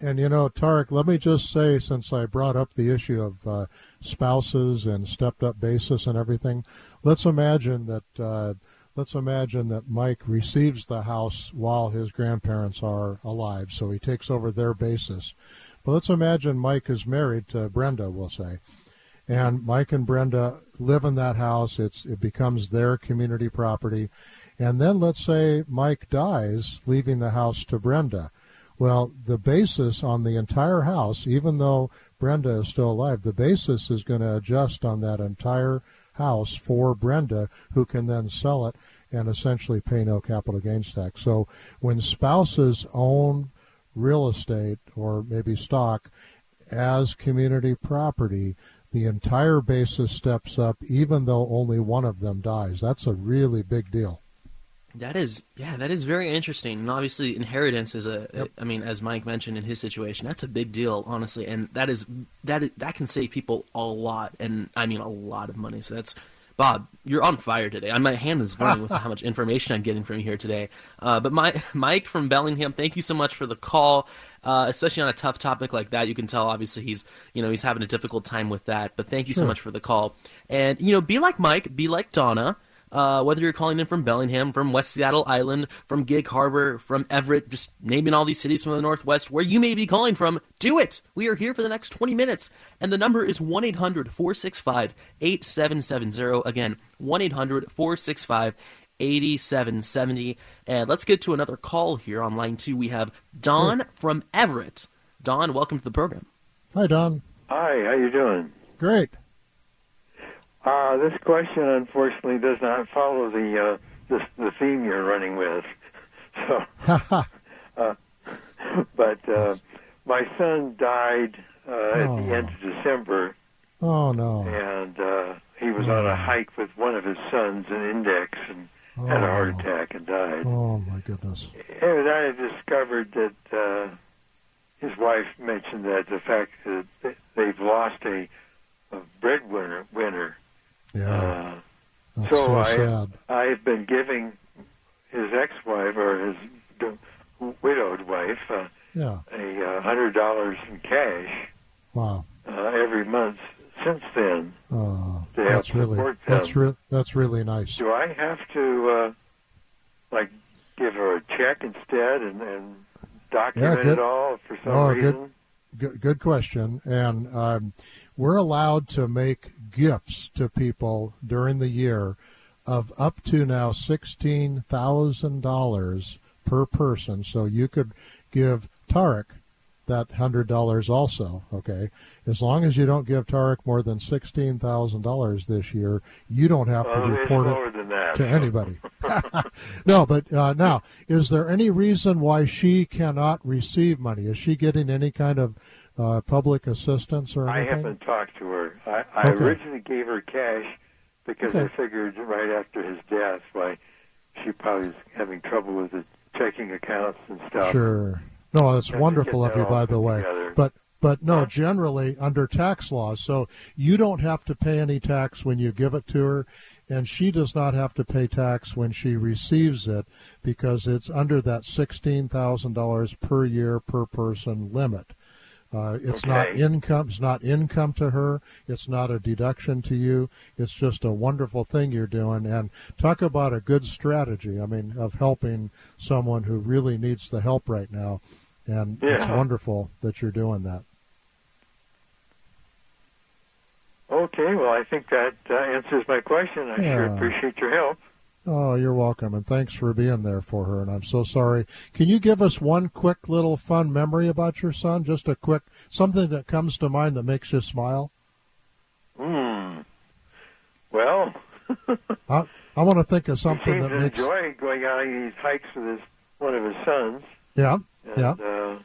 And you know, Tarek, let me just say, since I brought up the issue of uh, spouses and stepped-up basis and everything, let's imagine that uh, let's imagine that Mike receives the house while his grandparents are alive, so he takes over their basis. But let's imagine Mike is married to Brenda, we'll say, and Mike and Brenda live in that house. It's it becomes their community property, and then let's say Mike dies, leaving the house to Brenda. Well, the basis on the entire house, even though Brenda is still alive, the basis is going to adjust on that entire house for Brenda, who can then sell it and essentially pay no capital gains tax. So when spouses own real estate or maybe stock as community property, the entire basis steps up, even though only one of them dies. That's a really big deal. That is, yeah, that is very interesting. And obviously, inheritance is a, Yep. I mean, as Mike mentioned in his situation, that's a big deal, honestly. And that is that is, that can save people a lot, and I mean a lot of money. So that's. Bob, you're on fire today. My hand is burning with how much information I'm getting from you here today. Uh, but my, Mike from Bellingham, thank you so much for the call. Uh, especially on a tough topic like that, you can tell obviously he's you know he's having a difficult time with that. But thank you so Sure. much for the call. And you know, be like Mike, be like Donna. Uh, whether you're calling in from Bellingham, from West Seattle Island, from Gig Harbor, from Everett, just naming all these cities from the Northwest, where you may be calling from, do it! We are here for the next 20 minutes. And the number is 1 800 465 8770. Again, 1 800 465 8770. And let's get to another call here on line two. We have Don from Everett. Don, welcome to the program. Hi, Don. Hi, how you doing? Great. Uh, this question unfortunately does not follow the uh, the, the theme you're running with. So, uh, but uh, my son died uh, at Oh. the end of December, Oh no. and uh, he was on a hike with one of his sons, an Index, and had a heart attack and died. Oh my goodness. And I discovered that uh, his wife mentioned that the fact that they've lost a, a breadwinner winner. Yeah. Uh, That's so so I. I've been giving his ex-wife or his widowed wife uh, Yeah. a uh, hundred dollars in cash Wow. uh, every month since then. Uh, that's really that's re- that's really nice. Do I have to uh, like give her a check instead and, and document good. it all for some Oh, reason? good, good, good question. And um, we're allowed to make gifts to people during the year of up to now sixteen thousand dollars per person. So you could give Tarek that hundred dollars also. Okay, as long as you don't give Tarek more than sixteen thousand dollars this year, you don't have to Well, it's report it that. to anybody. no, but uh, now, is there any reason why she cannot receive money? Is she getting any kind of uh, public assistance or anything? I haven't talked to her. I, I Okay. originally gave her cash because I figured right after his death, why she probably was having trouble with the checking accounts and stuff. Sure. No, that's to wonderful of you, by the way. together. But but no, generally under tax laws, so you don't have to pay any tax when you give it to her, and she does not have to pay tax when she receives it because it's under that sixteen thousand dollars per year per person limit. Uh, it's not income. It's not income to her. It's not a deduction to you. It's just a wonderful thing you're doing. And talk about a good strategy. I mean, of helping someone who really needs the help right now. And it's wonderful that you're doing that. Okay, well, I think that uh, answers my question. I sure appreciate your help. Oh, you're welcome, and thanks for being there for her. And I'm so sorry. Can you give us one quick little fun memory about your son? Just a quick something that comes to mind that makes you smile. Hmm. Well, I, I want to think of something that makes enjoy going on these hikes with his one of his sons. yeah And, yeah Uh,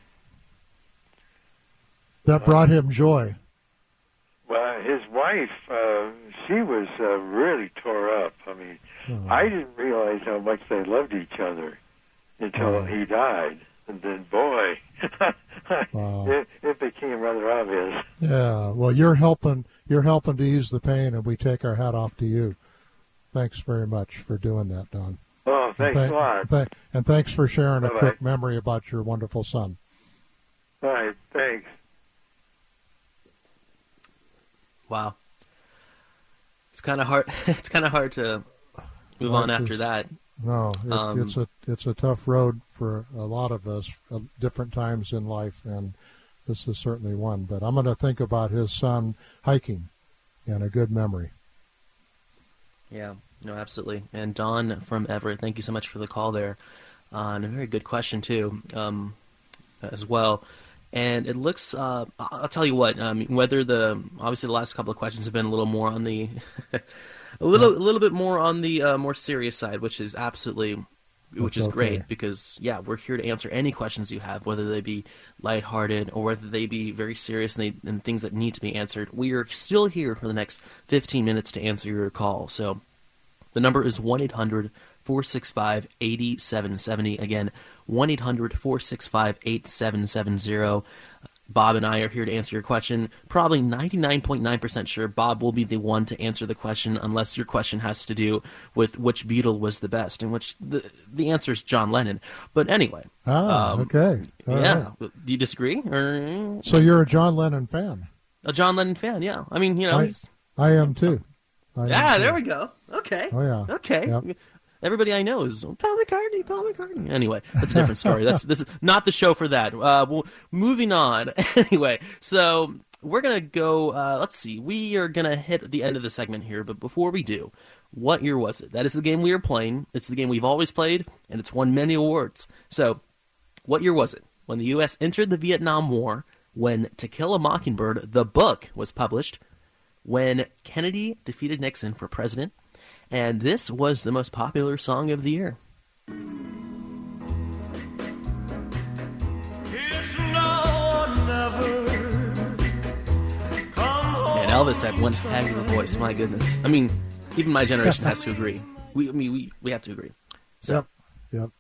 that brought him joy. Well, his wife, uh, she was uh, really tore up. I mean, Oh. I didn't realize how much they loved each other until he died, and then boy, Wow. it, it became rather obvious. Yeah, well, you're helping. You're helping to ease the pain, and we take our hat off to you. Thanks very much for doing that, Don. Oh, And thanks a lot. thank- and thanks for sharing a Bye-bye. quick memory about your wonderful son. All right, thanks. Wow. It's kind of hard. It's kind of hard to move on after is- that. No, it, Um, it's a it's a tough road for a lot of us at different times in life, and this is certainly one. But I'm going to think about his son hiking, and a good memory. Yeah, no, absolutely. And Don from Everett, thank you so much for the call there. Uh, and a very good question, too, um, as well. And it looks, uh, I'll tell you what, um, whether the, obviously the last couple of questions have been a little more on the, a little, a little bit more on the uh, more serious side, which is absolutely, which That's is great okay. because, yeah, we're here to answer any questions you have, whether they be lighthearted or whether they be very serious and, they, and things that need to be answered. We are still here for the next 15 minutes to answer your call. So, the number is 1 800 465 8770. Again, 1 800 465 8770. Bob and I are here to answer your question. Probably 99.9% sure Bob will be the one to answer the question unless your question has to do with which Beatle was the best, and which the, the answer is John Lennon. But anyway. Ah, um, okay. All yeah. Right. Do you disagree? Or... So you're a John Lennon fan? A John Lennon fan, yeah. I mean, you know, I, I am too. I yeah, am there too. we go. Okay. Oh, yeah. Okay. Yep everybody I know is Paul McCartney, Paul McCartney. Anyway, that's a different story. That's this is not the show for that. Uh, well, moving on. anyway, so we're gonna go. Uh, let's see. We are gonna hit the end of the segment here, but before we do, what year was it? That is the game we are playing. It's the game we've always played, and it's won many awards. So, what year was it? When the U.S. entered the Vietnam War, when To Kill a Mockingbird, the book, was published, when Kennedy defeated Nixon for president, and this was the most popular song of the year. And Elvis had one heck of a voice. My goodness. I mean, even my generation has to agree. We, I mean, we, we have to agree. So, yep. Yep.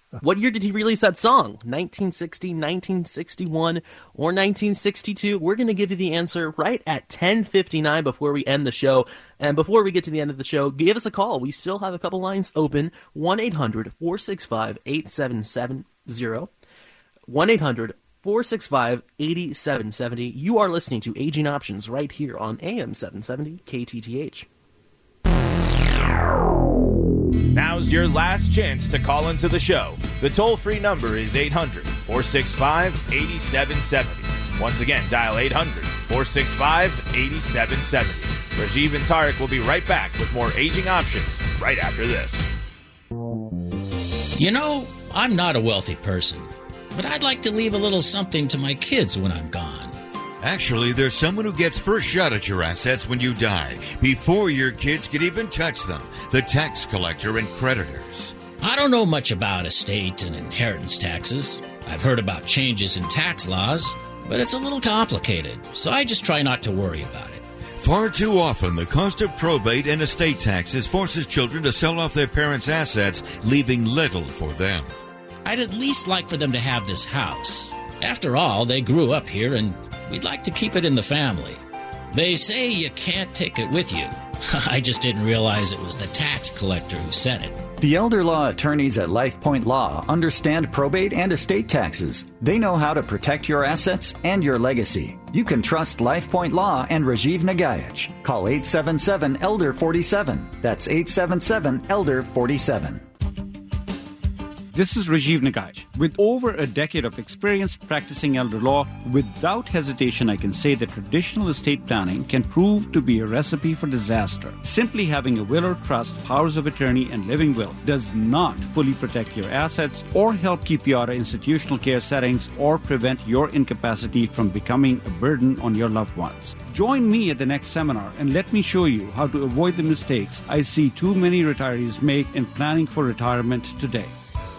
what year did he release that song? 1960, 1961, or 1962? We're going to give you the answer right at 10:59 before we end the show. And before we get to the end of the show, give us a call. We still have a couple lines open. 1-800-465-8770. 1-800-465-8770. You are listening to Aging Options right here on AM 770 KTTH. Now's your last chance to call into the show. The toll free number is 800 465 8770. Once again, dial 800 465 8770. Rajiv and Tarek will be right back with more aging options right after this. You know, I'm not a wealthy person, but I'd like to leave a little something to my kids when I'm gone. Actually, there's someone who gets first shot at your assets when you die, before your kids can even touch them the tax collector and creditors. I don't know much about estate and inheritance taxes. I've heard about changes in tax laws, but it's a little complicated, so I just try not to worry about it. Far too often, the cost of probate and estate taxes forces children to sell off their parents' assets, leaving little for them. I'd at least like for them to have this house. After all, they grew up here and We'd like to keep it in the family. They say you can't take it with you. I just didn't realize it was the tax collector who said it. The elder law attorneys at LifePoint Law understand probate and estate taxes. They know how to protect your assets and your legacy. You can trust LifePoint Law and Rajiv Nagaich. Call 877 Elder 47. That's 877 Elder 47. This is Rajiv Nagaich. With over a decade of experience practicing elder law, without hesitation, I can say that traditional estate planning can prove to be a recipe for disaster. Simply having a will or trust, powers of attorney, and living will does not fully protect your assets or help keep you out of institutional care settings or prevent your incapacity from becoming a burden on your loved ones. Join me at the next seminar and let me show you how to avoid the mistakes I see too many retirees make in planning for retirement today.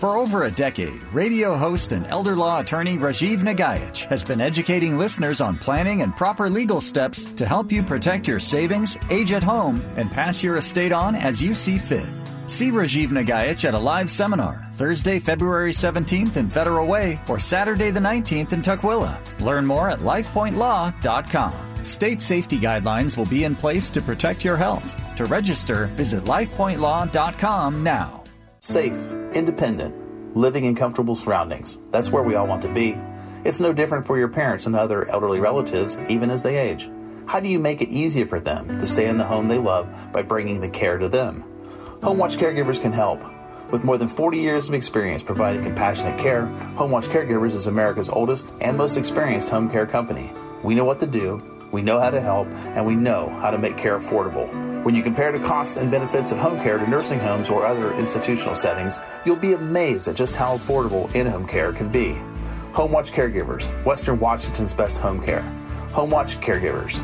For over a decade, radio host and elder law attorney Rajiv Nagaich has been educating listeners on planning and proper legal steps to help you protect your savings, age at home, and pass your estate on as you see fit. See Rajiv Nagaich at a live seminar Thursday, February 17th in Federal Way or Saturday the 19th in Tukwila. Learn more at lifepointlaw.com. State safety guidelines will be in place to protect your health. To register, visit lifepointlaw.com now. Safe, independent, living in comfortable surroundings. That's where we all want to be. It's no different for your parents and other elderly relatives, even as they age. How do you make it easier for them to stay in the home they love by bringing the care to them? HomeWatch Caregivers can help. With more than 40 years of experience providing compassionate care, HomeWatch Caregivers is America's oldest and most experienced home care company. We know what to do we know how to help, and we know how to make care affordable. When you compare the cost and benefits of home care to nursing homes or other institutional settings, you'll be amazed at just how affordable in home care can be. HomeWatch Caregivers, Western Washington's best home care. HomeWatch Caregivers.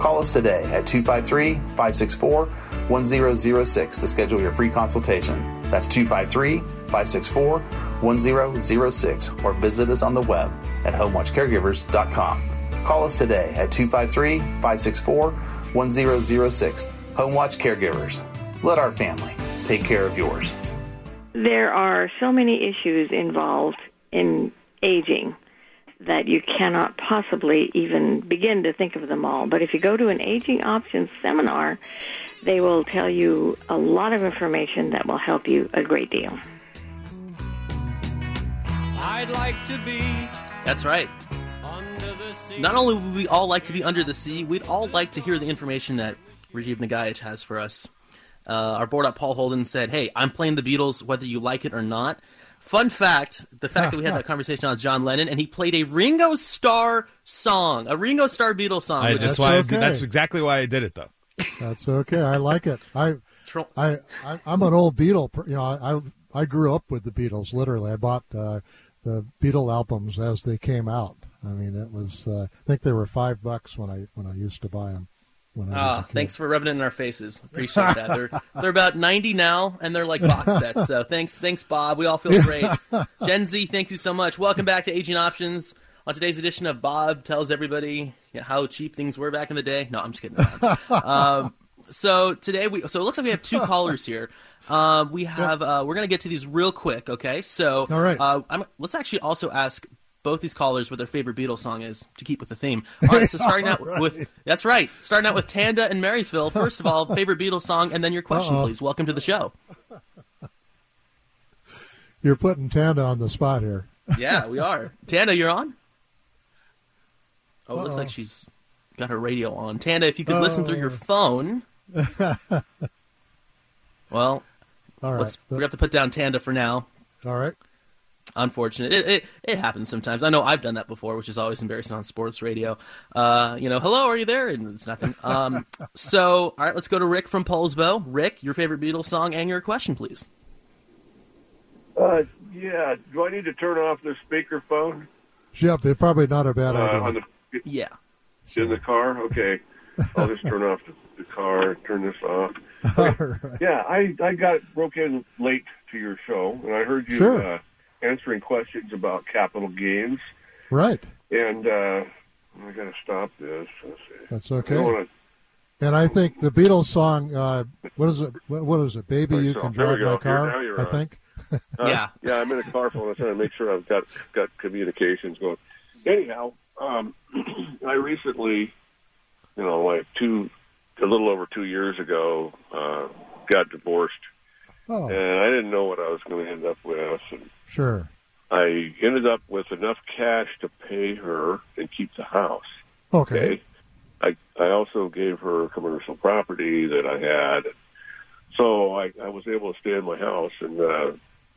Call us today at 253 564 1006 to schedule your free consultation. That's 253 564 1006 or visit us on the web at homewatchcaregivers.com. Call us today at 253 564 1006. Home Watch Caregivers. Let our family take care of yours. There are so many issues involved in aging. that you cannot possibly even begin to think of them all. But if you go to an aging options seminar, they will tell you a lot of information that will help you a great deal. I'd like to be. That's right. Not only would we all like to be under the sea, we'd all like to hear the information that Rajiv Nagaich has for us. Uh, our board op Paul Holden said, "Hey, I'm playing the Beatles whether you like it or not." Fun fact: the fact that we had that conversation on John Lennon, and he played a Ringo Starr song, a Ringo Starr Beatles song. I, that's is- why. I, that's exactly why I did it, though. That's okay. I like it. I, I, I I'm an old Beatle. You know, I I grew up with the Beatles. Literally, I bought uh, the Beatle albums as they came out. I mean, it was. Uh, I think they were five bucks when I when I used to buy them. When I Ah, thanks for rubbing it in our faces. Appreciate that. They're they're about ninety now, and they're like box sets. So thanks, thanks, Bob. We all feel great. Gen Z, thank you so much. Welcome back to Aging Options. On today's edition of Bob tells everybody you know, how cheap things were back in the day. No, I'm just kidding. um, so today we so it looks like we have two callers here. Uh, we have uh, we're gonna get to these real quick. Okay, so All right. uh, I'm, let's actually also ask both these callers what their favorite Beatles song is to keep with the theme. All right, so starting out right. with that's right. Starting out with Tanda and Marysville. First of all, favorite Beatles song, and then your question, Uh-oh. please. Welcome to the show. You're putting Tanda on the spot here. Yeah, we are. Tanda, you're on. Oh, it looks Uh-oh. like she's got her radio on. Tanda, if you could listen through your Oh. phone. Well, All right. let's, we have to put down Tanda for now. All right. Unfortunate. It, it it happens sometimes. I know I've done that before, which is always embarrassing on sports radio. Uh, you know, hello, are you there? And it's nothing. Um, so, all right, let's go to Rick from Poulsbo. Rick, your favorite Beatles song and your question, please. Uh, yeah. Do I need to turn off the speakerphone Yep, it's probably not a bad uh, idea. on the yeah in the car? Okay, I'll just turn off the, the car. Turn this off. All right. Yeah, I I got broke in late to your show, and I heard you Sure. uh, answering questions about capital gains, Right. and uh, I got to stop this. Let's see. That's okay. don't wanna- And I think the Beatles song, uh, what is it? What what is it? Baby, you so. can drive go. my Here, car. now you're I on. think. Huh? Yeah. yeah, I'm in a car phone. I'm trying to make sure I've got got communications going. Anyhow, um, I recently, you know, like two, a little over two years ago, uh, got divorced, Oh, and I didn't know what I was going to end up with. And sure. I ended up with enough cash to pay her and keep the house. Okay. I I also gave her commercial property that I had, so I, I was able to stay in my house, and uh,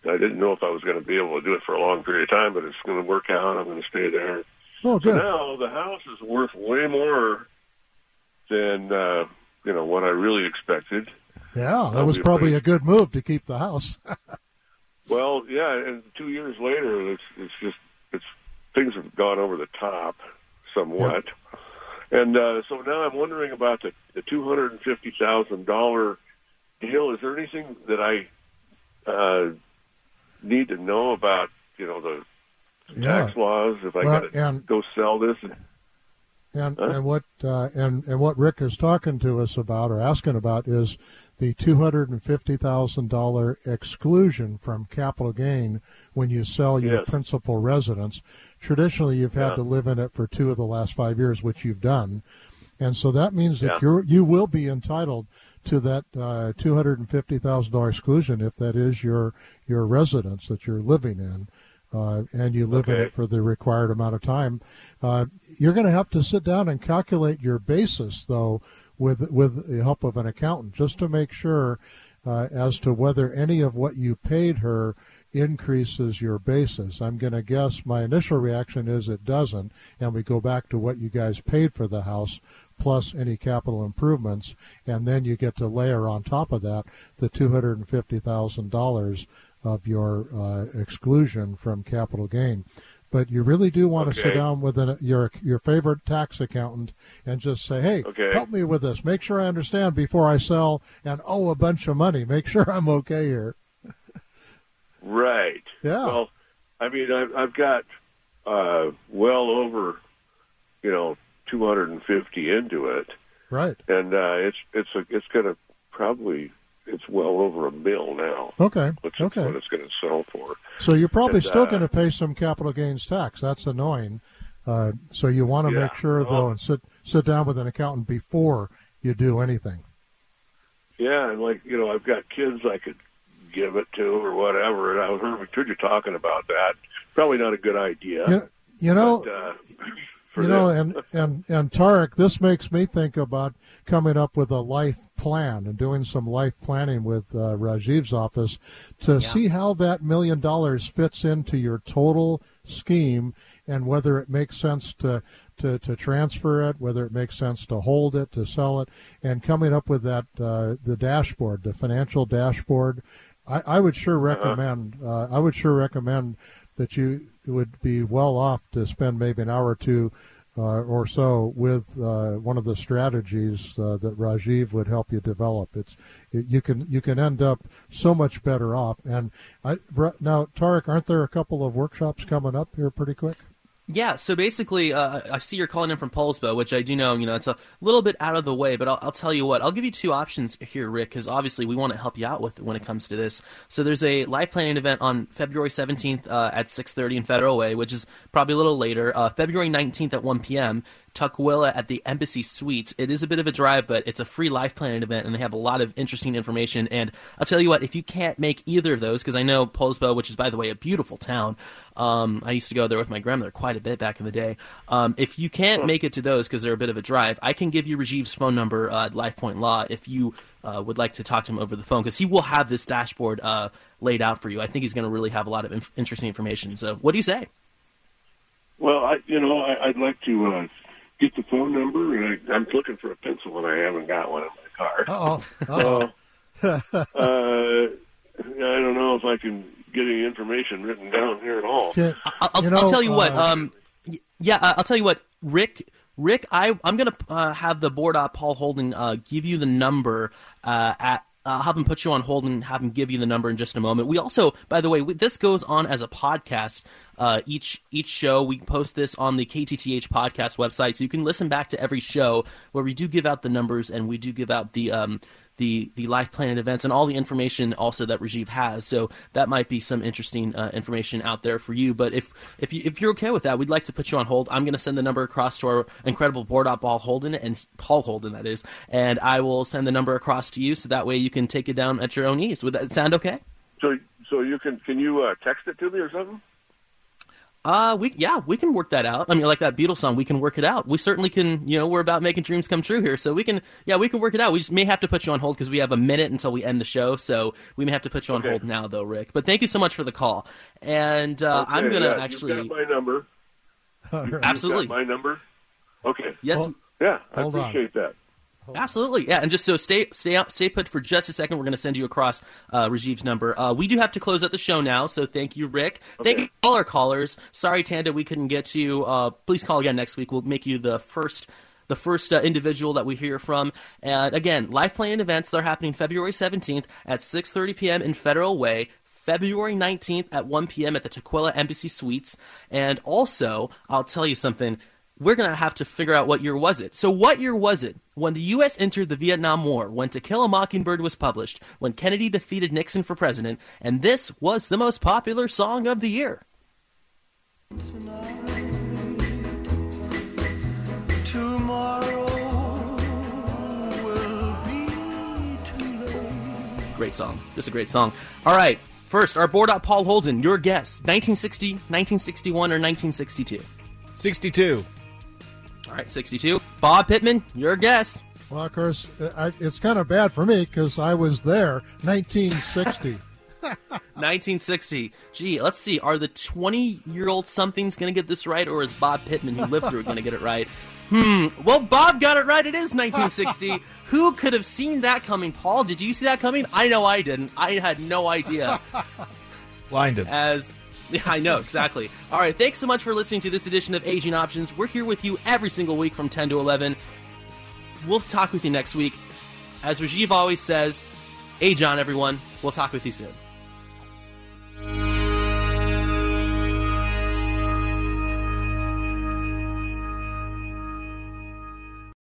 I didn't know if I was going to be able to do it for a long period of time, but it's going to work out. I'm going to stay there. Oh, So good. now the house is worth way more than uh, you know what I really expected. Yeah, that was probably a good move to keep the house. Well, yeah, and two years later, it's it's just it's things have gone over the top somewhat, and uh, so now I'm wondering about the, the two hundred and fifty thousand dollar deal. Is there anything that I uh, need to know about? You know the Yeah. tax laws. If I Well, got to go sell this, and, And Huh? and what uh, and and what Rick is talking to us about or asking about is the two hundred and fifty thousand dollar exclusion from capital gain when you sell your Yes. principal residence. Traditionally, you've had Yeah. to live in it for two of the last five years, which you've done, and so that means that Yeah. you're you will be entitled to that uh, two hundred and fifty thousand dollar exclusion if that is your your residence that you're living in. Uh, and you live in it for the required amount of time. Uh, you're going to have to sit down and calculate your basis, though, with with the help of an accountant, just to make sure uh, as to whether any of what you paid her increases your basis. I'm going to guess my initial reaction is it doesn't, and we go back to what you guys paid for the house plus any capital improvements, and then you get to layer on top of that the two hundred and fifty thousand dollars of your uh, exclusion from capital gain. But you really do want to sit down with an, your your favorite tax accountant and just say, "Hey, Okay. help me with this. Make sure I understand before I sell and owe a bunch of money. Make sure I'm okay here." right? Yeah. Well, I mean, I've, I've got uh, well over, you know, two hundred and fifty into it. Right. and uh, it's it's a, it's going to probably it's well over a bill now. Okay. What's okay. what it's going to sell for? So you're probably And, still uh, going to pay some capital gains tax. That's annoying. Uh, so you want to Yeah. make sure though, and sit sit down with an accountant before you do anything. Yeah, and like you know, I've got kids I could give it to or whatever. And I heard, heard you talking about that. Probably not a good idea. You, you know, but, uh, you know, them- and and and Tarek, this makes me think about coming up with a life plan and doing some life planning with uh, Rajiv's office to see how that million dollars fits into your total scheme and whether it makes sense to, to, to transfer it, whether it makes sense to hold it, to sell it, and coming up with that uh, the dashboard, the financial dashboard. I, I would sure recommend. Uh, I would sure recommend that you would be well off to spend maybe an hour or two uh, or so with uh, one of the strategies uh, that Rajiv would help you develop. It's it, you can you can end up so much better off. And I now Tarek, aren't there a couple of workshops coming up here pretty quick? Yeah, so basically, uh, I see you're calling in from Poulsbo, which I do know, you know, it's a little bit out of the way, but I'll, I'll tell you what, I'll give you two options here, Rick, because obviously we want to help you out with when it comes to this. So there's a live planning event on February 17th uh, at 6:30 in Federal Way, which is probably a little later. Uh, February 19th at 1 p.m. Tukwila at the Embassy Suites. It is a bit of a drive, but it's a free life planning event, and they have a lot of interesting information. And I'll tell you what, if you can't make either of those, because I know Poulsbo, which is by the way a beautiful town, um, I used to go there with my grandmother quite a bit back in the day. Um, if you can't make it to those because they're a bit of a drive, I can give you Rajiv's phone number uh, at Life Point Law if you uh, would like to talk to him over the phone because he will have this dashboard uh, laid out for you. I think he's going to really have a lot of inf- interesting information. So, what do you say? Well, I, you know, I, I'd like to uh, get the phone number, and I, I'm looking for a pencil, and I haven't got one in my car. Uh-oh. So, uh, I don't know if I can get any information written down here at all. I'll, I'll, I'll tell you what. Um, yeah, I- I'll tell you what, Rick. Rick, I I'm gonna uh, have the board op Paul Holden uh, give you the number uh, at. I'll have him put you on hold and have him give you the number in just a moment. We also, by the way, we, this goes on as a podcast. Uh, each each show we post this on the KTTH podcast website, so you can listen back to every show where we do give out the numbers and we do give out the um, the the life planning events and all the information also that Rajiv has. So that might be some interesting uh, information out there for you. But if if you if you're okay with that, we'd like to put you on hold. I'm going to send the number across to our incredible board op Paul Holden and Paul Holden that is, and I will send the number across to you so that way you can take it down at your own ease. Would that sound okay? So, so you can can you uh, text it to me or something? Uh, we yeah, we can work that out. I mean, like that Beatles song, we can work it out. We certainly can. You know, we're about making dreams come true here, so we can. Yeah, we can work it out. We just may have to put you on hold because we have a minute until we end the show, so we may have to put you on hold now, though, Rick. But thank you so much for the call, and uh, I'm gonna yeah, actually You've got my number. absolutely You've got my number. Okay. Yes. Yeah, I hold on. appreciate that. Absolutely, yeah. And just so stay stay up, stay put for just a second. We're going to send you across uh, Rajiv's number. Uh, we do have to close out the show now, so thank you, Rick. Thank you, all our callers. Sorry, Tanda, we couldn't get to you. Uh, please call again next week. We'll make you the first the first uh, individual that we hear from. And again, live planning events they're happening February seventeenth at six thirty p.m. in Federal Way. February 19th at 1 p.m. at the Tukwila Embassy Suites. And also, I'll tell you something, we're going to have to figure out what year was it. So, what year was it when the U.S. entered the Vietnam War, when To Kill a Mockingbird was published, when Kennedy defeated Nixon for president, and this was the most popular song of the year? Tonight, Tomorrow will be too late. Great song. Just a great song. All right. First, our board op Paul Holden, your guess 1960, 1961, or 1962? 62. All right, 62. Bob Pittman, your guess. Well, of course, it's kind of bad for me because I was there, 1960. 1960. Gee, let's see. Are the 20 year old somethings going to get this right, or is Bob Pittman, who lived through it, going to get it right? Hmm. Well, Bob got it right. It is 1960. who could have seen that coming? Paul, did you see that coming? I know I didn't. I had no idea. Blinded. As yeah, I know exactly. All right, thanks so much for listening to this edition of Aging Options. We're here with you every single week from 10 to 11. We'll talk with you next week. As Rajiv always says, age on, everyone. We'll talk with you soon.